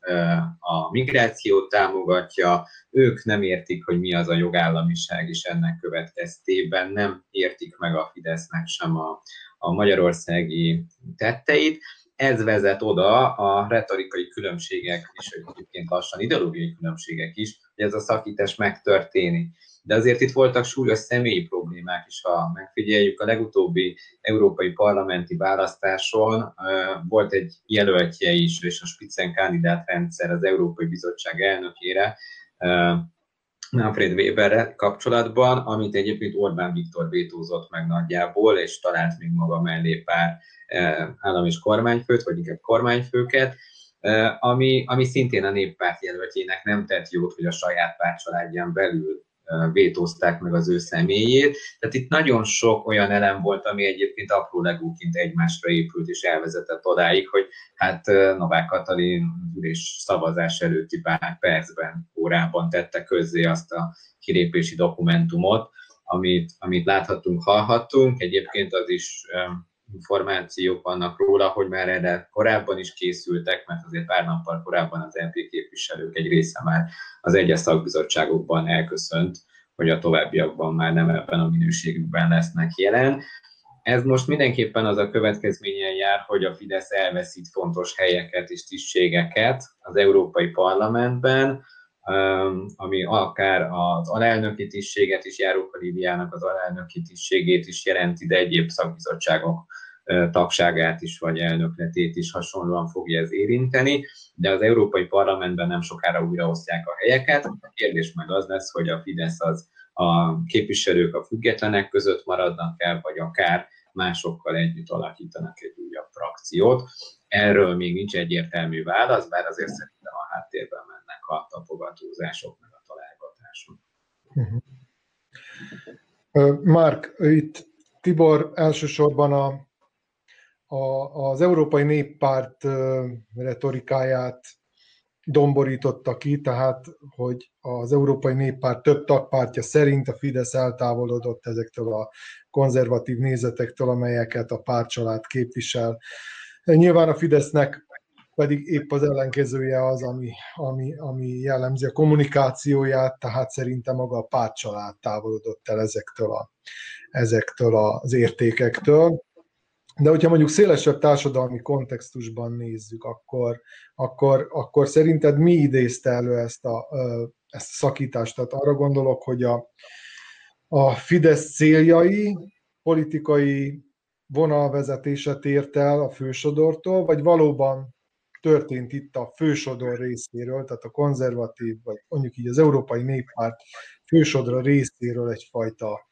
a migrációt támogatja, ők nem értik, hogy mi az a jogállamiság, és ennek következtében nem értik meg a Fidesznek sem a, a magyarországi tetteit. Ez vezet oda a retorikai különbségek, és egyébként lassan ideológiai különbségek is, hogy ez a szakítás megtörténik de azért itt voltak súlyos személyi problémák is, ha megfigyeljük. A legutóbbi európai parlamenti választáson volt egy jelöltje is, és a Spitzen Manfred Weberre kapcsolatban, amit egyébként Orbán Viktor vétózott meg nagyjából, és talált még maga mellé pár állam és kormányfőt, vagy inkább kormányfőket, ami, ami szintén a néppárt jelöltjének nem tett jót, hogy a saját pártcsaládján belül vétózták meg az ő személyét. Tehát itt nagyon sok olyan elem volt, ami egyébként apró legúként egymásra épült, és elvezetett odáig, hogy hát Novák Katalin és szavazás előtti pár percben, órában tette közzé azt a kilépési dokumentumot, amit, amit láthattunk, hallhattunk. Egyébként az is információk vannak róla, hogy már erre korábban is készültek, mert azért pár nappal korábban az MP képviselők egy része már az egyes szakbizottságokban elköszönt, hogy a továbbiakban már nem ebben a minőségükben lesznek jelen. Ez most mindenképpen az a következményen jár, hogy a Fidesz elveszít fontos helyeket és tisztségeket az Európai Parlamentben, ami akár az alelnöki tisztséget is, Járóka Líviának az alelnöki tisztségét is jelenti, de egyéb szakbizottságok tagságát is, vagy elnökletét is hasonlóan fogja ez érinteni, de az Európai Parlamentben nem sokára újraosztják a helyeket. A kérdés meg az lesz, hogy a Fidesz az a képviselők a függetlenek között maradnak el, vagy akár másokkal együtt alakítanak egy újabb frakciót. Erről még nincs egyértelmű válasz, bár azért szerintem a háttérben mennek a tapogatózások, meg a találgatások. Uh-huh. Mark, itt Tibor elsősorban a, a, az Európai Néppárt retorikáját domborította ki, tehát hogy az Európai Néppárt több tagpártja szerint a Fidesz eltávolodott ezektől a konzervatív nézetektől, amelyeket a pártcsalád képvisel. Nyilván a Fidesznek pedig épp az ellenkezője az, ami, ami, ami jellemzi a kommunikációját, tehát szerintem maga a pártcsalád távolodott el ezektől, a, ezektől az értékektől. De hogyha mondjuk szélesebb társadalmi kontextusban nézzük, akkor, akkor, akkor szerinted mi idézte elő ezt a, ezt a szakítást? Tehát arra gondolok, hogy a, a Fidesz céljai, politikai vonalvezetése tért el a fősodortól, vagy valóban történt itt a fősodor részéről, tehát a konzervatív, vagy mondjuk így az Európai Néppárt fősodra részéről egyfajta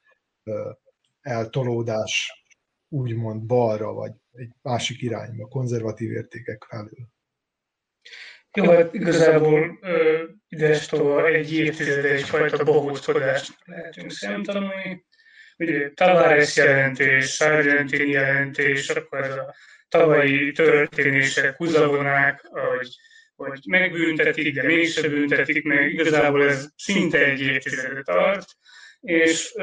eltolódás úgymond balra, vagy egy másik irányba, konzervatív értékek felül. Jó, hát igazából idestova egy évtized egyfajta bohózkodást lehetünk szemtanulni. Ugye Tavares jelentés, Sargentini jelentés, akkor ez a tavalyi történések, húzavonák, hogy, hogy megbüntetik, de mégsem büntetik meg, igazából ez szinte egy évtizedet tart, és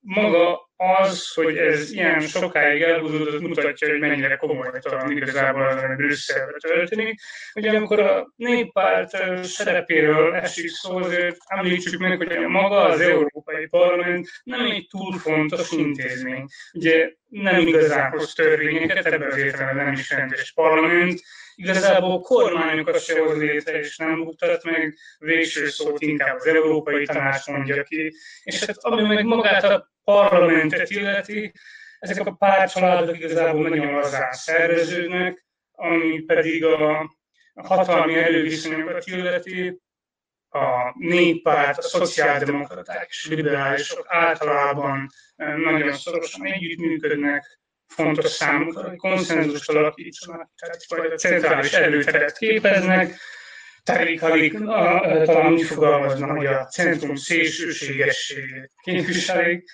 maga az, hogy ez ilyen sokáig elhúzódott, mutatja, hogy mennyire komolytalan igazából az, ami Brüsszelbe történik. Ugye amikor a néppárt szerepéről esik szó, azért említsük meg, hogy maga az Európai Parlament nem egy túl fontos intézmény. Ugye nem igazán hoz törvényeket, ebben az értelemben nem is rendes parlament, igazából kormányokat se hoz létre, és nem mutat meg, végső szót inkább az Európai Tanács mondja ki. És hát ami meg magát a parlamentet illeti, ezek a pártcsaládok igazából nagyon lazán szerveződnek, ami pedig a, hatalmi előviszonyokat illeti, a néppárt, a szociáldemokraták és liberálisok általában eh, nagyon szorosan együttműködnek, fontos számukra, hogy konszenzus alakítsanak, tehát a centrális erőteret képeznek, Terik alig talán úgy fogalmazna, hogy a centrum szélsőségességét képviselik.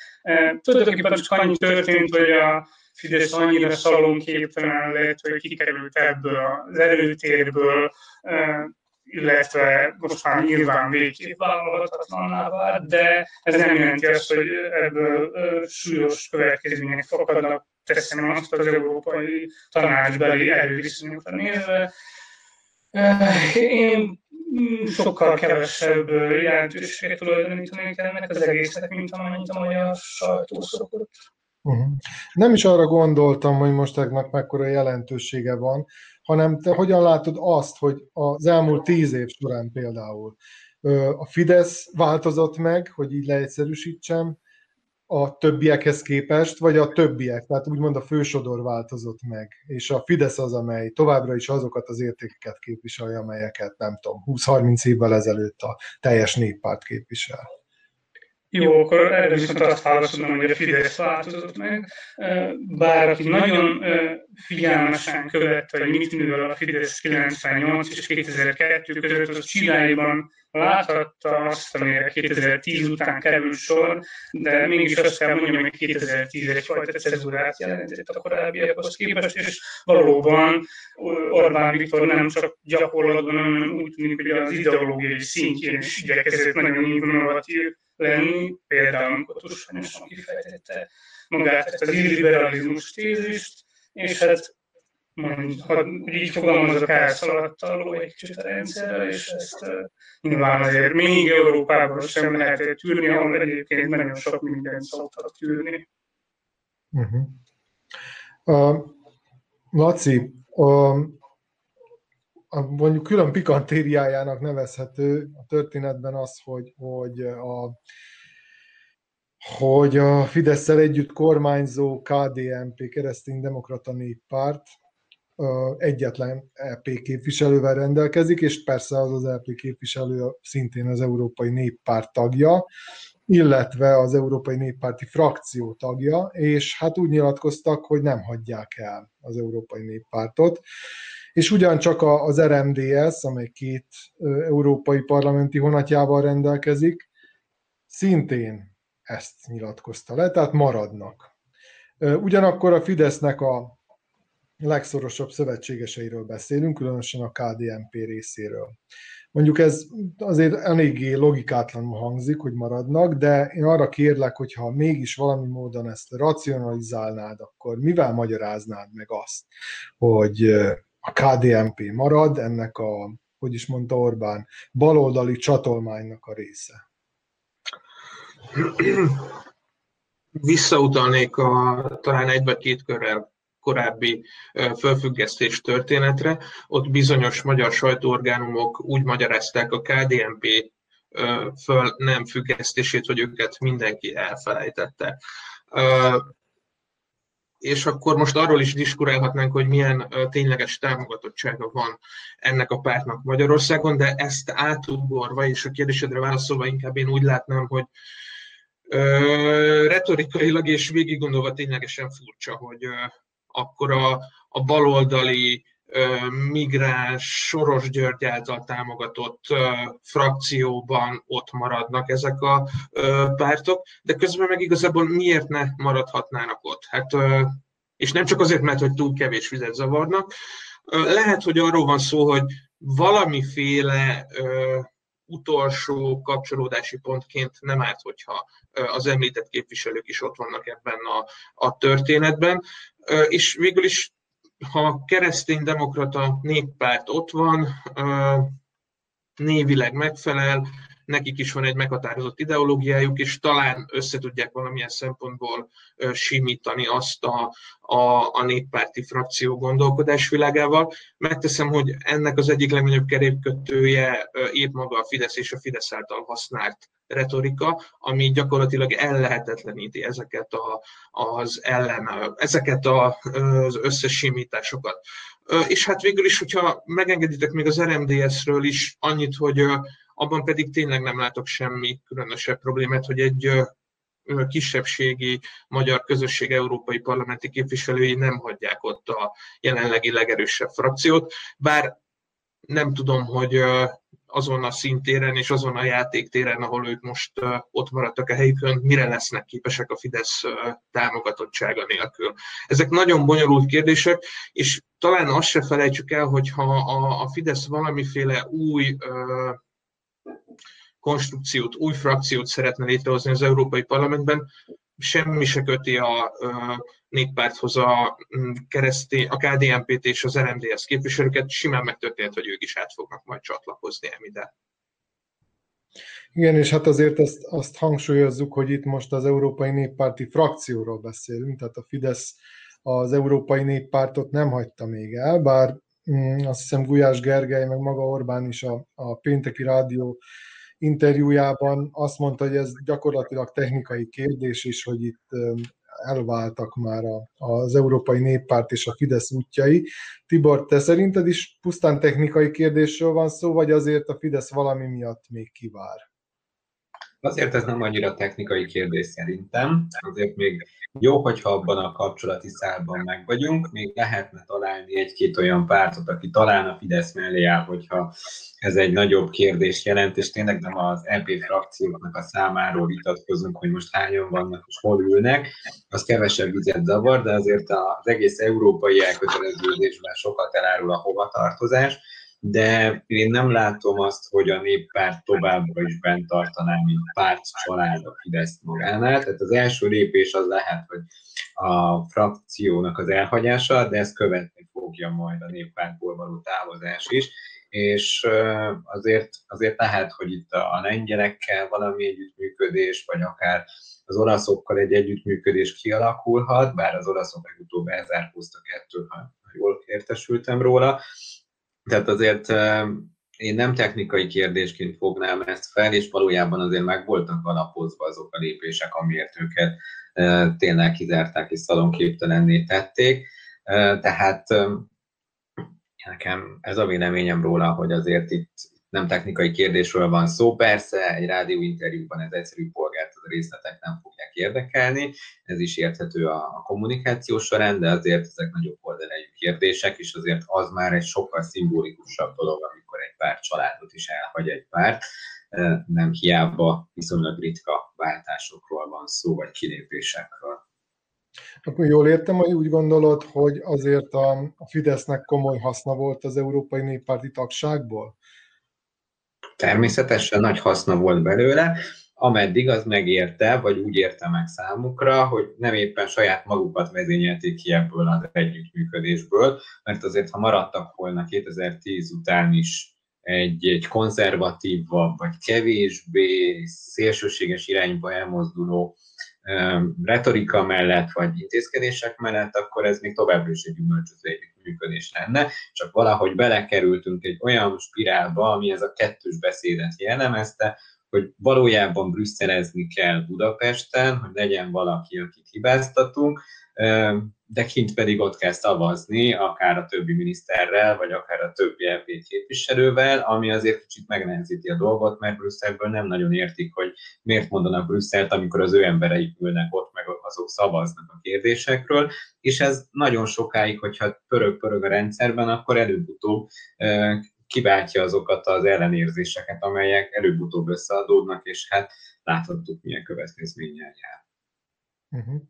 Tulajdonképpen csak annyi történt, hogy a Fidesz annyira szalonképtelen lett, hogy kikerült ebből az erőtérből, illetve most már nyilván végképp vállalhatatlanná vált, de ez nem jelenti azt, hogy ebből súlyos következmények fakadnak, teszem azt az európai tanácsbeli erőviszonyokra nézve. Én sokkal kevesebb jelentőséget tulajdonítanék ennek az egésznek, mint amennyit a magyar sajtó szokott. Uh-huh. Nem is arra gondoltam, hogy most ennek mekkora jelentősége van, hanem te hogyan látod azt, hogy az elmúlt tíz év során például a Fidesz változott meg, hogy így leegyszerűsítsem, a többiekhez képest, vagy a többiek, tehát úgymond a fősodor változott meg, és a Fidesz az, amely továbbra is azokat az értékeket képviseli, amelyeket nem tudom, 20-30 évvel ezelőtt a teljes néppárt képvisel. Jó, akkor erre viszont azt válaszolom, hogy a Fidesz változott meg. Bár aki nagyon figyelmesen követte, hogy mit művel a Fidesz 98 és 2002 között, az Csilláiban láthatta azt, amire 2010 után kerül sor, de mégis azt kell mondjam, hogy 2010 egyfajta cezurát jelentett a korábbiakhoz képest, és valóban Orbán Viktor nem csak gyakorlatban, hanem úgy tűnik, hogy az ideológiai szintjén is igyekezett nagyon innovatív lenni, például amikor tudományosan kifejtette magát ezt az illiberalizmus tézist, és hát ha így fogalmazok, elszaladt a ló egy kicsit a rendszerrel, és ezt uh, nyilván azért még Európában sem lehet tűrni, ahol egyébként nagyon sok mindent szoktak tűrni. Uh-huh. Uh, Laci, uh, mondjuk külön pikantériájának nevezhető a történetben az, hogy, hogy a hogy a fidesz együtt kormányzó KDNP, Keresztény-Demokrata Néppárt egyetlen EP képviselővel rendelkezik, és persze az az EP képviselő szintén az Európai Néppárt tagja, illetve az Európai Néppárti frakció tagja, és hát úgy nyilatkoztak, hogy nem hagyják el az Európai Néppártot és ugyancsak az RMDS, amely két európai parlamenti honatjával rendelkezik, szintén ezt nyilatkozta le, tehát maradnak. Ugyanakkor a Fidesznek a legszorosabb szövetségeseiről beszélünk, különösen a KDNP részéről. Mondjuk ez azért eléggé logikátlanul hangzik, hogy maradnak, de én arra kérlek, hogyha mégis valami módon ezt racionalizálnád, akkor mivel magyaráznád meg azt, hogy a KDNP marad ennek a, hogy is mondta Orbán, baloldali csatolmánynak a része? Visszautalnék a talán egy vagy két körrel korábbi fölfüggesztés történetre. Ott bizonyos magyar sajtóorgánumok úgy magyarázták a KDNP föl nem függesztését, hogy őket mindenki elfelejtette. És akkor most arról is diskurálhatnánk, hogy milyen tényleges támogatottsága van ennek a pártnak Magyarországon, de ezt átugorva, és a kérdésedre válaszolva inkább én úgy látnám, hogy retorikailag és végig gondolva ténylegesen furcsa, hogy akkor a, a baloldali migráns Soros György által támogatott frakcióban ott maradnak ezek a pártok, de közben meg igazából miért ne maradhatnának ott? Hát, és nem csak azért, mert hogy túl kevés vizet zavarnak, lehet, hogy arról van szó, hogy valamiféle utolsó kapcsolódási pontként nem árt, hogyha az említett képviselők is ott vannak ebben a, a történetben. És végül is, ha kereszténydemokrata néppárt ott van, névileg megfelel, nekik is van egy meghatározott ideológiájuk, és talán össze tudják valamilyen szempontból simítani azt a, a, a néppárti frakció gondolkodásvilágával. Megteszem, hogy ennek az egyik legnagyobb kerékkötője épp maga a Fidesz és a Fidesz által használt retorika, ami gyakorlatilag ellehetetleníti ezeket, a, az ellen, ezeket a, az összesimításokat. És hát végül is, hogyha megengeditek még az RMDS-ről is annyit, hogy abban pedig tényleg nem látok semmi különösebb problémát, hogy egy kisebbségi magyar közösség európai parlamenti képviselői nem hagyják ott a jelenlegi legerősebb frakciót, bár nem tudom, hogy azon a szintéren és azon a játéktéren, ahol ők most ott maradtak a helyükön, mire lesznek képesek a Fidesz támogatottsága nélkül. Ezek nagyon bonyolult kérdések, és talán azt se felejtsük el, hogy ha a Fidesz valamiféle új konstrukciót, új frakciót szeretne létrehozni az Európai Parlamentben, semmi se köti a néppárthoz a, mm, keresztény, a KDNP-t és az RMDS képviselőket, simán megtörtént, hogy ők is át fognak majd csatlakozni ide. Igen, és hát azért azt, azt hangsúlyozzuk, hogy itt most az Európai Néppárti frakcióról beszélünk, tehát a Fidesz az Európai Néppártot nem hagyta még el, bár mm, azt hiszem Gulyás Gergely, meg maga Orbán is a, a pénteki rádió interjújában azt mondta, hogy ez gyakorlatilag technikai kérdés is, hogy itt elváltak már az Európai Néppárt és a Fidesz útjai. Tibor, te szerinted is pusztán technikai kérdésről van szó, vagy azért a Fidesz valami miatt még kivár? Azért ez nem annyira technikai kérdés szerintem, azért még jó, hogyha abban a kapcsolati szálban meg vagyunk, még lehetne találni egy-két olyan pártot, aki talán a Fidesz mellé áll, hogyha ez egy nagyobb kérdés jelent, és tényleg nem az EP frakcióknak a számáról vitatkozunk, hogy most hányan vannak és hol ülnek, az kevesebb vizet zavar, de azért az egész európai elköteleződésben sokat elárul a hovatartozás, de én nem látom azt, hogy a néppárt továbbra is bent tartaná, mint párt család a Fidesz magánál. Tehát az első lépés az lehet, hogy a frakciónak az elhagyása, de ezt követni fogja majd a néppártból való távozás is és azért, azért lehet, hogy itt a lengyelekkel valami együttműködés, vagy akár az olaszokkal egy együttműködés kialakulhat, bár az olaszok legutóbb elzárkóztak ettől, ha jól értesültem róla, tehát azért én nem technikai kérdésként fognám ezt fel, és valójában azért meg voltak alapozva azok a lépések, amiért őket tényleg kizárták és szalonképtelenné tették. Tehát nekem ez a véleményem róla, hogy azért itt nem technikai kérdésről van szó. Persze egy rádióinterjúban ez egyszerű polgárt az részletek nem fogják érdekelni, ez is érthető a, kommunikáció során, de azért ezek nagyobb oldalejű kérdések, és azért az már egy sokkal szimbolikusabb dolog, amikor egy pár családot is elhagy egy párt, nem hiába viszonylag ritka váltásokról van szó, vagy kilépésekről. Akkor jól értem, hogy úgy gondolod, hogy azért a, a Fidesznek komoly haszna volt az Európai Néppárti tagságból? Természetesen nagy haszna volt belőle, ameddig az megérte, vagy úgy érte meg számukra, hogy nem éppen saját magukat vezényelték ki ebből az együttműködésből, mert azért, ha maradtak volna 2010 után is egy, egy konzervatívabb, vagy kevésbé szélsőséges irányba elmozduló retorika mellett, vagy intézkedések mellett, akkor ez még továbbra is egy gyümölcsöző működés lenne, csak valahogy belekerültünk egy olyan spirálba, ami ez a kettős beszédet jellemezte, hogy valójában brüsszelezni kell Budapesten, hogy legyen valaki, akit hibáztatunk, de kint pedig ott kell szavazni, akár a többi miniszterrel, vagy akár a többi LP képviselővel, ami azért kicsit megnehezíti a dolgot, mert Brüsszelből nem nagyon értik, hogy miért mondanak Brüsszelt, amikor az ő embereik ülnek ott, meg azok szavaznak a kérdésekről, és ez nagyon sokáig, hogyha pörög-pörög a rendszerben, akkor előbb-utóbb kiváltja azokat az ellenérzéseket, amelyek előbb-utóbb összeadódnak, és hát láthattuk, milyen következménnyel jár. Uh-huh.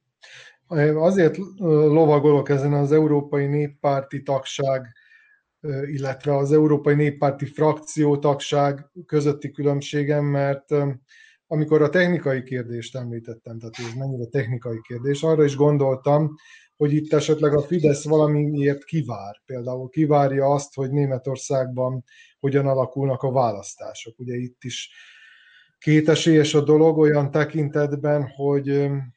Azért lovagolok ezen az Európai Néppárti tagság, illetve az Európai Néppárti frakció tagság közötti különbségem, mert amikor a technikai kérdést említettem, tehát ez mennyire technikai kérdés, arra is gondoltam, hogy itt esetleg a Fidesz valamiért kivár. Például kivárja azt, hogy Németországban hogyan alakulnak a választások. Ugye itt is kétesélyes a dolog olyan tekintetben, hogy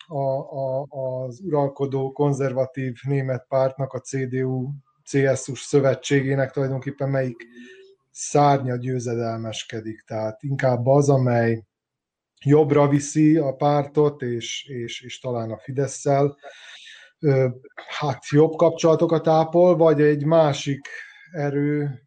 a, a, az uralkodó konzervatív német pártnak, a CDU, CSU szövetségének tulajdonképpen melyik szárnya győzedelmeskedik. Tehát inkább az, amely jobbra viszi a pártot, és, és, és talán a Fidesz-szel hát jobb kapcsolatokat ápol, vagy egy másik erő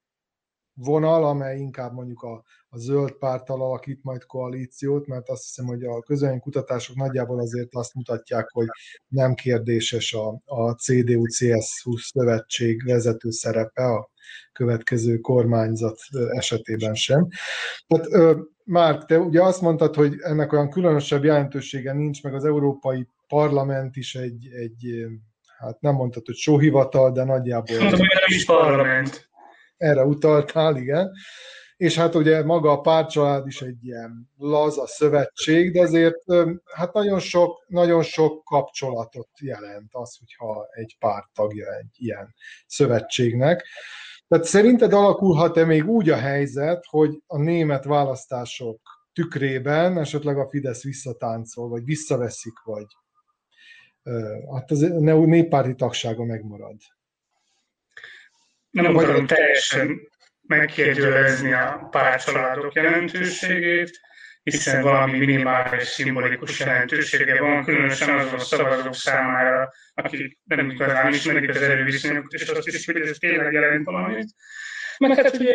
vonal, amely inkább mondjuk a, a zöld párttal alakít majd koalíciót, mert azt hiszem, hogy a közöny kutatások nagyjából azért azt mutatják, hogy nem kérdéses a, a CDU-CSU szövetség vezető szerepe a következő kormányzat esetében sem. Tehát Márk, te ugye azt mondtad, hogy ennek olyan különösebb jelentősége nincs, meg az Európai Parlament is egy, egy hát nem mondtad, hogy sóhivatal, de nagyjából... Mondtam, hogy nem is parlament. Erre utaltál, igen. És hát ugye maga a pártcsalád is egy ilyen laza szövetség, de azért hát nagyon sok, nagyon sok kapcsolatot jelent az, hogyha egy párt tagja egy ilyen szövetségnek. Tehát szerinted alakulhat-e még úgy a helyzet, hogy a német választások tükrében esetleg a Fidesz visszatáncol, vagy visszaveszik, vagy hát az néppárti tagsága megmarad? Nem akarom teljesen megkérdőlezni a párcsaládok jelentőségét, hiszen valami minimális szimbolikus jelentősége van, különösen azon a szavazók számára, akik nem igazán ismerik az erőviszonyokat, és azt is, hogy ez tényleg jelent valamit. Meg hát ugye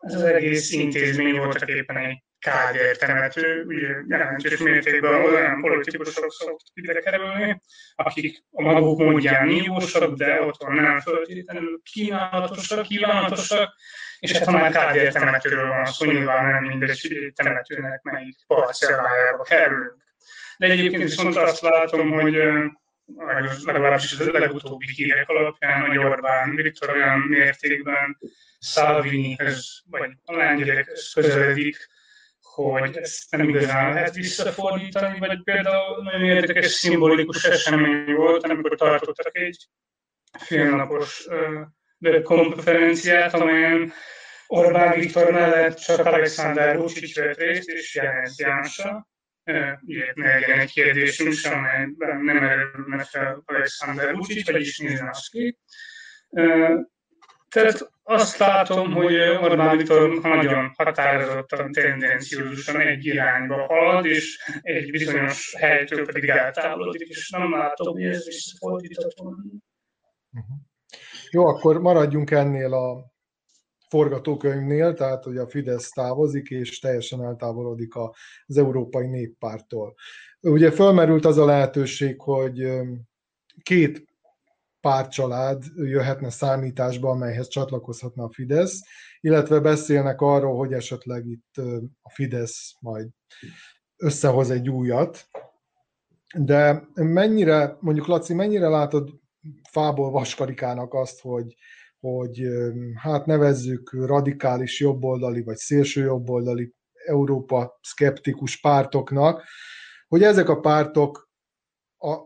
ez az egész intézmény voltak éppen egy kádér temető, ugye jelentős mértékben olyan politikusok szoktak ide kerülni, akik a maguk módján nívósak, de otthon nem föltétlenül kívánatosak, kívánatosak, és hát ha már kádér temetőről van szó, nyilván nem mindegy, temetőnek melyik parcellájába kerülünk. De egyébként viszont azt látom, hogy legalábbis a legutóbbi hírek alapján, hogy Orbán Viktor olyan mértékben Salvinihez, vagy a lengyelekhez közeledik, hogy ezt nem igazán lehet visszafordítani, vagy például nagyon érdekes, szimbolikus esemény volt, amikor tartottak egy félnapos uh, konferenciát, amelyen Orbán Viktor mellett csak Alexander Vucic vett részt, és János Jánsa. Ugye legyen egy kérdésünk sem, amelyben nem erőlne Alexander Vucic, vagyis Niznaszki. Tehát azt látom, hogy Orbán Viktor nagyon határozottan, tendenciózusan egy irányba halad, és egy bizonyos helytől pedig eltávolodik, és nem látom, hogy ez visszafordítható. Jó, akkor maradjunk ennél a forgatókönyvnél, tehát hogy a Fidesz távozik, és teljesen eltávolodik az Európai Néppártól. Ugye felmerült az a lehetőség, hogy két pártcsalád jöhetne számításba, amelyhez csatlakozhatna a Fidesz, illetve beszélnek arról, hogy esetleg itt a Fidesz majd összehoz egy újat. de mennyire, mondjuk Laci, mennyire látod fából vaskarikának azt, hogy, hogy hát nevezzük radikális jobboldali vagy szélső jobboldali Európa szkeptikus pártoknak, hogy ezek a pártok a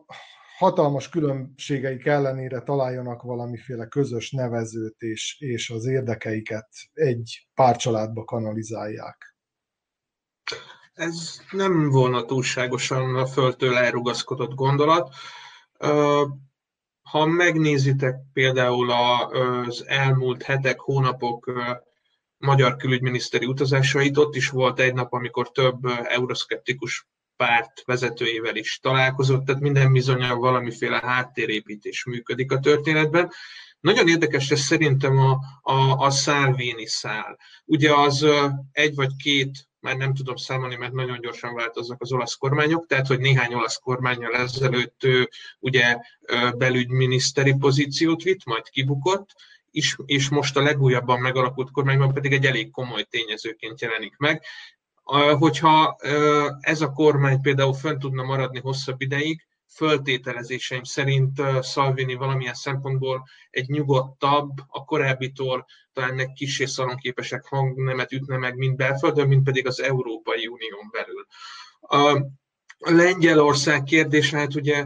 hatalmas különbségeik ellenére találjanak valamiféle közös nevezőt, és, és az érdekeiket egy párcsaládba kanalizálják. Ez nem volna túlságosan a földtől elrugaszkodott gondolat. Ha megnézitek például az elmúlt hetek, hónapok magyar külügyminiszteri utazásait, ott is volt egy nap, amikor több euroszkeptikus párt vezetőjével is találkozott, tehát minden bizonyal valamiféle háttérépítés működik a történetben. Nagyon érdekes ez szerintem a, a, a Salvini szál. Ugye az egy vagy két, már nem tudom számolni, mert nagyon gyorsan változnak az olasz kormányok, tehát hogy néhány olasz kormányjal ezelőtt ugye belügyminiszteri pozíciót vitt, majd kibukott, és, és most a legújabban megalakult kormányban pedig egy elég komoly tényezőként jelenik meg. Hogyha ez a kormány például fönn tudna maradni hosszabb ideig, föltételezéseim szerint Salvini valamilyen szempontból egy nyugodtabb, a korábbitól talán egy kisé szalonképesek hangnemet ütne meg, mind belföldön, mint pedig az Európai Unión belül. A Lengyelország kérdése, hát ugye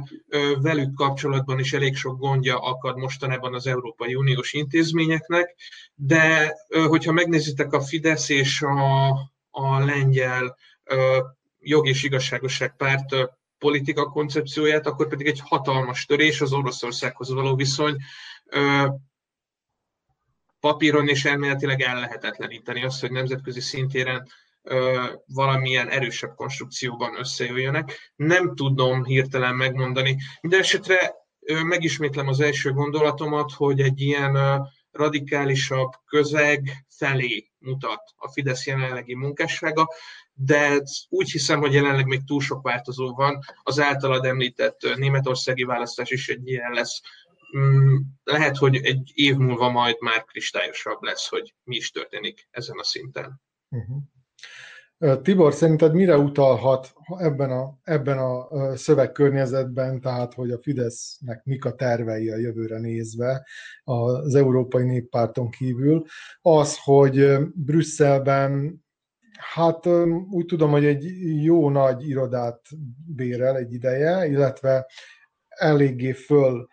velük kapcsolatban is elég sok gondja akad mostanában az Európai Uniós intézményeknek, de hogyha megnézitek a Fidesz és a, a lengyel jog és igazságosság párt politika koncepcióját, akkor pedig egy hatalmas törés az Oroszországhoz való viszony papíron és elméletileg ellehetetleníteni azt, hogy nemzetközi szintéren valamilyen erősebb konstrukcióban összejöjjenek. Nem tudom hirtelen megmondani. Minden esetre megismétlem az első gondolatomat, hogy egy ilyen radikálisabb közeg felé mutat a Fidesz jelenlegi munkássága, de úgy hiszem, hogy jelenleg még túl sok változó van. Az általad említett németországi választás is egy ilyen lesz. Mm, lehet, hogy egy év múlva majd már kristályosabb lesz, hogy mi is történik ezen a szinten. Uh-huh. Tibor, szerinted mire utalhat ebben a, ebben a szövegkörnyezetben, tehát hogy a Fidesznek mik a tervei a jövőre nézve az Európai Néppárton kívül, az, hogy Brüsszelben Hát úgy tudom, hogy egy jó nagy irodát bérel egy ideje, illetve eléggé föl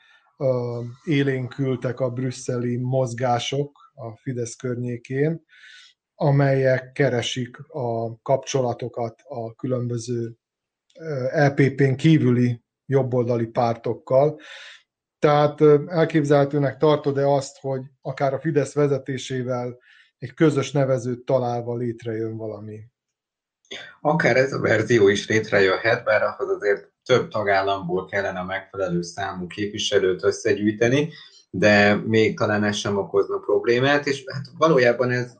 élénkültek a brüsszeli mozgások a Fidesz környékén amelyek keresik a kapcsolatokat a különböző LPP-n kívüli jobboldali pártokkal. Tehát elképzelhetőnek tartod-e azt, hogy akár a Fidesz vezetésével egy közös nevezőt találva létrejön valami? Akár ez a verzió is létrejöhet, bár ahhoz azért több tagállamból kellene a megfelelő számú képviselőt összegyűjteni, de még talán ez sem okozna problémát, és hát valójában ez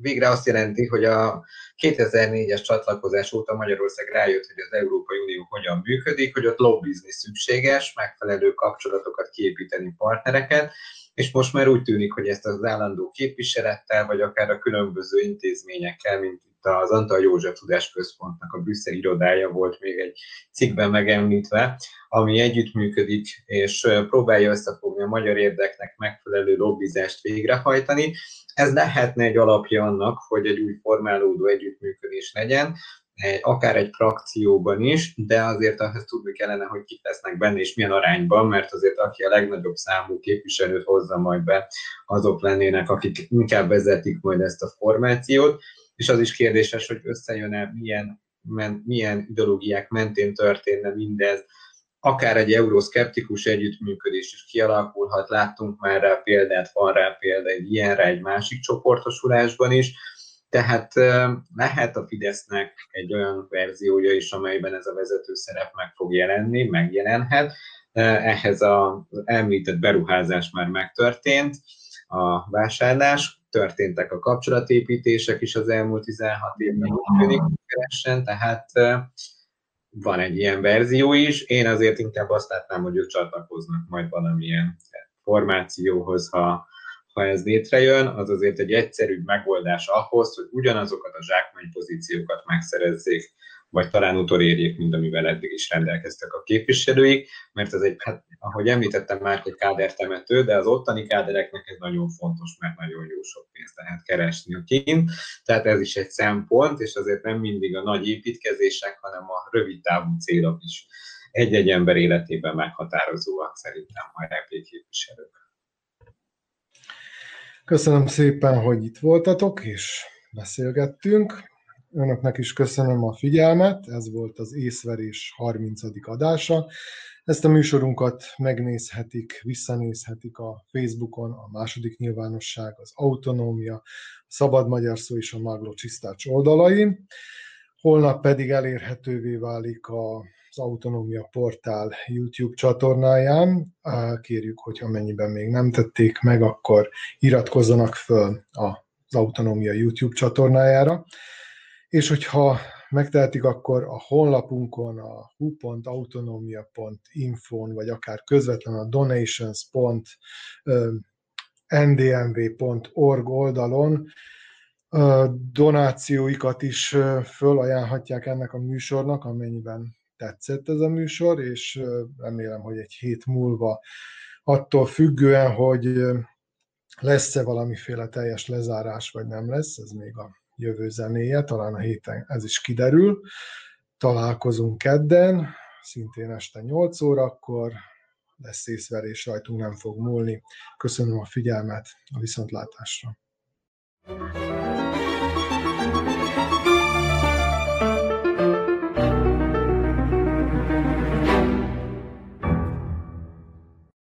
végre azt jelenti, hogy a 2004-es csatlakozás óta Magyarország rájött, hogy az Európai Unió hogyan működik, hogy ott lobbizni szükséges, megfelelő kapcsolatokat kiépíteni partnereket, és most már úgy tűnik, hogy ezt az állandó képviselettel, vagy akár a különböző intézményekkel, mint itt az Antal József Tudásközpontnak a Brüsszel irodája volt még egy cikkben megemlítve, ami együttműködik, és próbálja összefogni a magyar érdeknek megfelelő lobbizást végrehajtani, ez lehetne egy alapja annak, hogy egy új formálódó együttműködés legyen, akár egy frakcióban is, de azért ahhoz tudni kellene, hogy kik lesznek benne és milyen arányban, mert azért aki a legnagyobb számú képviselőt hozza majd be, azok lennének, akik inkább vezetik majd ezt a formációt, és az is kérdéses, hogy összejön-e, milyen, milyen ideológiák mentén történne mindez, akár egy euroszkeptikus együttműködés is kialakulhat, láttunk már rá példát, van rá példa egy ilyenre egy másik csoportosulásban is, tehát lehet a Fidesznek egy olyan verziója is, amelyben ez a vezető szerep meg fog jelenni, megjelenhet. Ehhez az említett beruházás már megtörtént, a vásárlás, történtek a kapcsolatépítések is az elmúlt 16 évben, úgy tehát van egy ilyen verzió is. Én azért inkább azt látnám, hogy ők csatlakoznak majd valamilyen formációhoz, ha, ha ez létrejön, az azért egy egyszerű megoldás ahhoz, hogy ugyanazokat a zsákmány pozíciókat megszerezzék vagy talán utolérjék, mint amivel eddig is rendelkeztek a képviselőik, mert ez egy, hát, ahogy említettem már, egy kádertemető, de az ottani kádereknek ez nagyon fontos, mert nagyon jó sok pénzt lehet keresni kint, tehát ez is egy szempont, és azért nem mindig a nagy építkezések, hanem a rövid távú célok is egy-egy ember életében meghatározóak szerintem a képviselők. Köszönöm szépen, hogy itt voltatok, és beszélgettünk. Önöknek is köszönöm a figyelmet, ez volt az észverés 30. adása. Ezt a műsorunkat megnézhetik, visszanézhetik a Facebookon, a második nyilvánosság, az Autonómia, a Szabad Magyar Szó és a Magló Csisztács oldalain. Holnap pedig elérhetővé válik az Autonómia Portál YouTube csatornáján. Kérjük, hogy amennyiben még nem tették meg, akkor iratkozzanak föl az Autonómia YouTube csatornájára. És hogyha megtehetik, akkor a honlapunkon, a hu.autonomia.info-n, vagy akár közvetlenül a donations.ndmv.org oldalon donációikat is fölajánlhatják ennek a műsornak, amennyiben tetszett ez a műsor, és remélem, hogy egy hét múlva attól függően, hogy lesz-e valamiféle teljes lezárás, vagy nem lesz, ez még a jövő zenéje, talán a héten ez is kiderül. Találkozunk kedden, szintén este 8 órakor, lesz észverés, rajtunk nem fog múlni. Köszönöm a figyelmet, a viszontlátásra. thank you